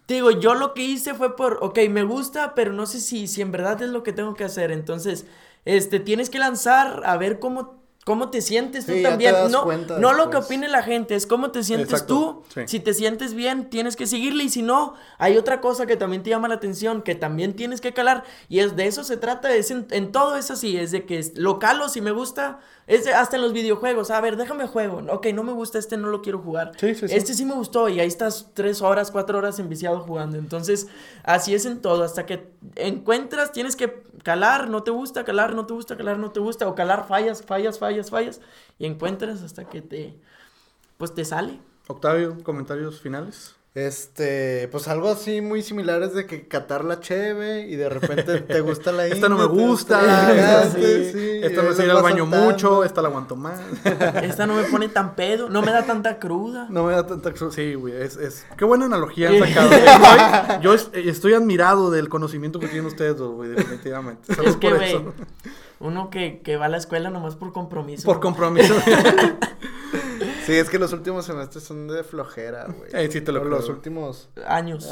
te digo, yo lo que hice fue por, ok, me gusta, pero no sé si, si en verdad es lo que tengo que hacer. Entonces, este, tienes que lanzar a ver cómo, cómo te sientes tú Sí, también. no cuenta no lo que opine la gente, es cómo te sientes Exacto, tú. sí. Si te sientes bien, tienes que seguirle. Y si no, hay otra cosa que también te llama la atención, que también tienes que calar. Y es de eso se trata, es en, en todo es así, es de que es- lo calo si me gusta. Es de- hasta en los videojuegos, a ver, déjame juego. Ok, no me gusta este, no lo quiero jugar. Sí. Este sí me gustó y ahí estás tres horas, cuatro horas enviciado jugando. Entonces, así es en todo. Hasta que encuentras, tienes que calar, no te gusta, calar, no te gusta, calar, no te gusta. O calar, fallas, fallas, fallas, fallas. Y encuentras hasta que te, pues te sale. Octavio, comentarios finales. Este, pues algo así muy similar es de que catar la cheve y de repente te gusta la Esta no me gusta. Esta cagaste, sí. sí, Esta y no ahí se ir vas al baño saltando. mucho. Esta la aguanto más. Esta no me pone tan pedo, no me da tanta cruda. No me da tanta... Sí, güey. Es, es... Qué buena analogía han sacado. Estoy- yo es- estoy admirado del conocimiento que tienen ustedes dos, güey. Definitivamente. Salud Es que, por eso. Uno que, que va a la escuela nomás por compromiso. Por compromiso. Sí, es que los últimos semestres son de flojera, güey. Eh, sí te lo creo. Los últimos. Años.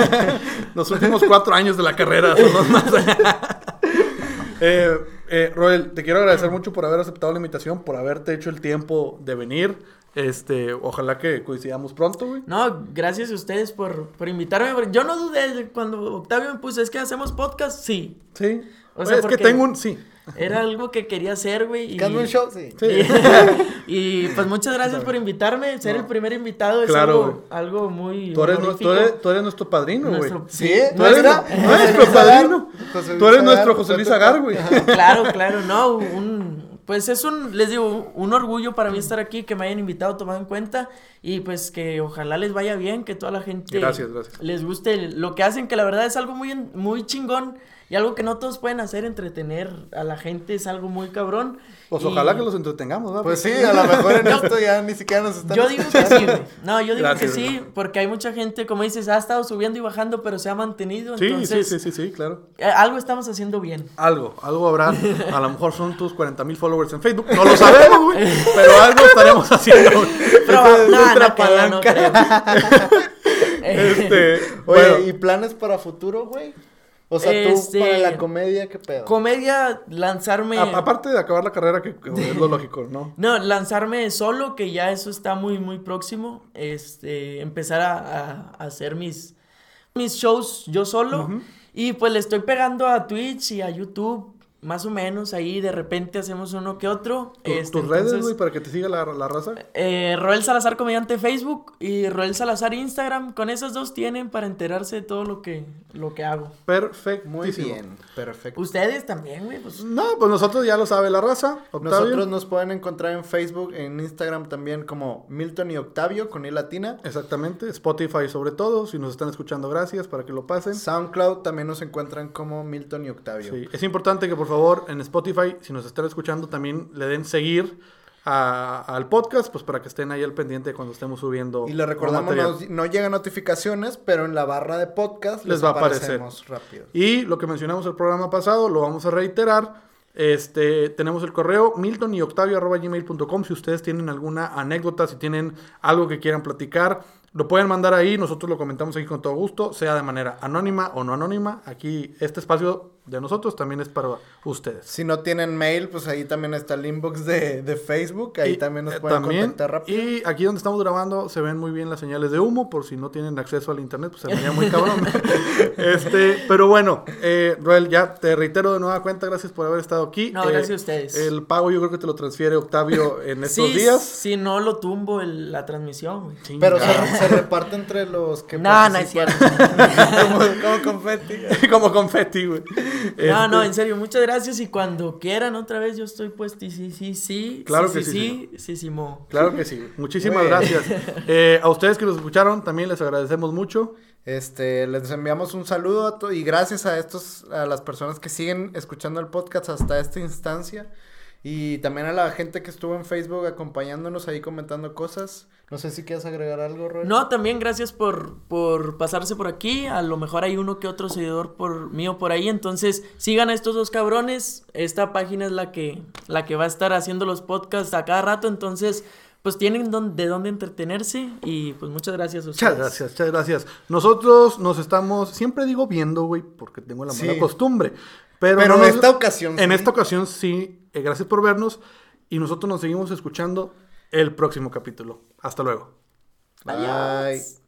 Los últimos cuatro años de la carrera son los más. eh, eh, Roel, te quiero agradecer mucho por haber aceptado la invitación, por haberte hecho el tiempo de venir. Este, ojalá que coincidamos pronto, güey. No, gracias a ustedes por, por invitarme. Yo no dudé cuando Octavio me puso, es que hacemos podcast, sí. Sí. O Oye, sea, es que porque- tengo un. Sí. Era algo que quería hacer, güey. Y, ¿Casmo un show? Sí. Sí. y pues muchas gracias por invitarme. Ser el primer invitado es Claro, algo, algo muy. Tú eres, tú eres- tú eres nuestro padrino, güey. Nuestro- Sí, Tú eres, nuestro José padrino. José Tú eres Luis nuestro José Luis. Agar, güey. Claro, claro, no, un, pues es un, les digo, un orgullo para mí estar aquí, que me hayan invitado, tomado en cuenta, y pues que ojalá les vaya bien, que toda la gente Gracias, gracias. les guste lo que hacen, que la verdad es algo muy, en- muy chingón, y algo que no todos pueden hacer, entretener a la gente, es algo muy cabrón. Pues y- ojalá que los entretengamos, ¿verdad? Pues sí, a lo mejor en esto ya ni siquiera nos están Yo digo que sí, güey. No, yo digo Gracias, que sí, hermano. porque hay mucha gente, como dices, ha estado subiendo y bajando, pero se ha mantenido, Sí, entonces sí, sí, sí, sí, claro. eh, algo estamos haciendo bien. Algo, algo habrá. A lo mejor son tus 40 mil followers en Facebook. No lo sabemos, güey. Pero algo estaremos haciendo. Pero, es no, nuestra no creo, no palanca. creo. Este, Oye, bueno, ¿y planes para futuro, güey? O sea, Este, tú para la comedia, ¿qué pedo? Comedia, lanzarme. a- aparte de acabar la carrera, que, que es lo lógico, ¿no? No, lanzarme solo, que ya eso está muy, muy próximo. Este, empezar a, a- a hacer mis, mis shows yo solo. Y pues le estoy pegando a Twitch y a YouTube, más o menos. Ahí de repente hacemos uno que otro. Tu- Este, tus redes, entonces, güey, para que te siga la, la raza. eh, Roel Salazar Comediante Facebook y Roel Salazar Instagram. Con esas dos tienen para enterarse de todo lo que, lo que hago. Perfecto. Muy bien, perfecto. Ustedes también, güey. Pues, No, pues nosotros ya lo sabe la raza. Octavio. Nosotros nos pueden encontrar en Facebook, en Instagram también como Milton y Octavio con I latina. Exactamente. Spotify sobre todo. Si nos están escuchando, gracias para que lo pasen. SoundCloud también nos encuentran como Milton y Octavio. Sí, Es importante que por favor en Spotify, si nos están escuchando, también le den seguir a- al podcast, pues para que estén ahí al pendiente cuando estemos subiendo. Y le recordamos, no, no llegan notificaciones, pero en la barra de podcast Les va a aparecer. rápido. Y lo que mencionamos el programa pasado, lo vamos a reiterar. Este, tenemos el correo milton y octavio arroba gmail.com. Si ustedes tienen alguna anécdota, si tienen algo que quieran platicar, lo pueden mandar ahí. Nosotros lo comentamos aquí con todo gusto, sea de manera anónima o no anónima. Aquí, este espacio de nosotros también es para ustedes. Si no tienen mail, pues ahí también está el inbox de, de Facebook. Ahí Y, también nos eh, pueden también, contactar rápido. Y aquí donde estamos grabando se ven muy bien las señales de humo, por si no tienen acceso al internet, pues se veía muy cabrón. este, pero bueno, eh, Roel, ya te reitero de nueva cuenta, gracias por haber estado aquí. No, Eh, gracias a ustedes. El pago yo creo que te lo transfiere Octavio en estos Sí, días. Si no lo tumbo el- la transmisión, güey. Pero Chingada. se, se reparte entre los que No, no es participan. cierto. como, como confeti. como confeti, güey. No, no, Este, en serio, muchas gracias y cuando quieran otra vez yo estoy pues sí, sí, sí, sí. Claro sí, que sí, sí, sí, sí, sí, mo. Claro que sí. Muchísimas gracias. Eh, a ustedes que nos escucharon también les agradecemos mucho. Este, les enviamos un saludo a y gracias a estos, a las personas que siguen escuchando el podcast hasta esta instancia. Y también a la gente que estuvo en Facebook acompañándonos ahí comentando cosas. No sé si quieres agregar algo, Roy. No, también gracias por, por pasarse por aquí. A lo mejor hay uno que otro seguidor por mío por ahí. Entonces, sigan a estos dos cabrones. Esta página es la que, la que va a estar haciendo los podcasts a cada rato. Entonces, pues tienen don- de dónde entretenerse. Y pues muchas gracias a ustedes. Muchas gracias, muchas gracias. Nosotros nos estamos, siempre digo viendo, güey, porque tengo la mala Sí. costumbre. Pero, Pero no en esta ocasión. En sí. esta ocasión sí, eh, gracias por vernos y nosotros nos seguimos escuchando el próximo capítulo. Hasta luego. Adiós. Bye.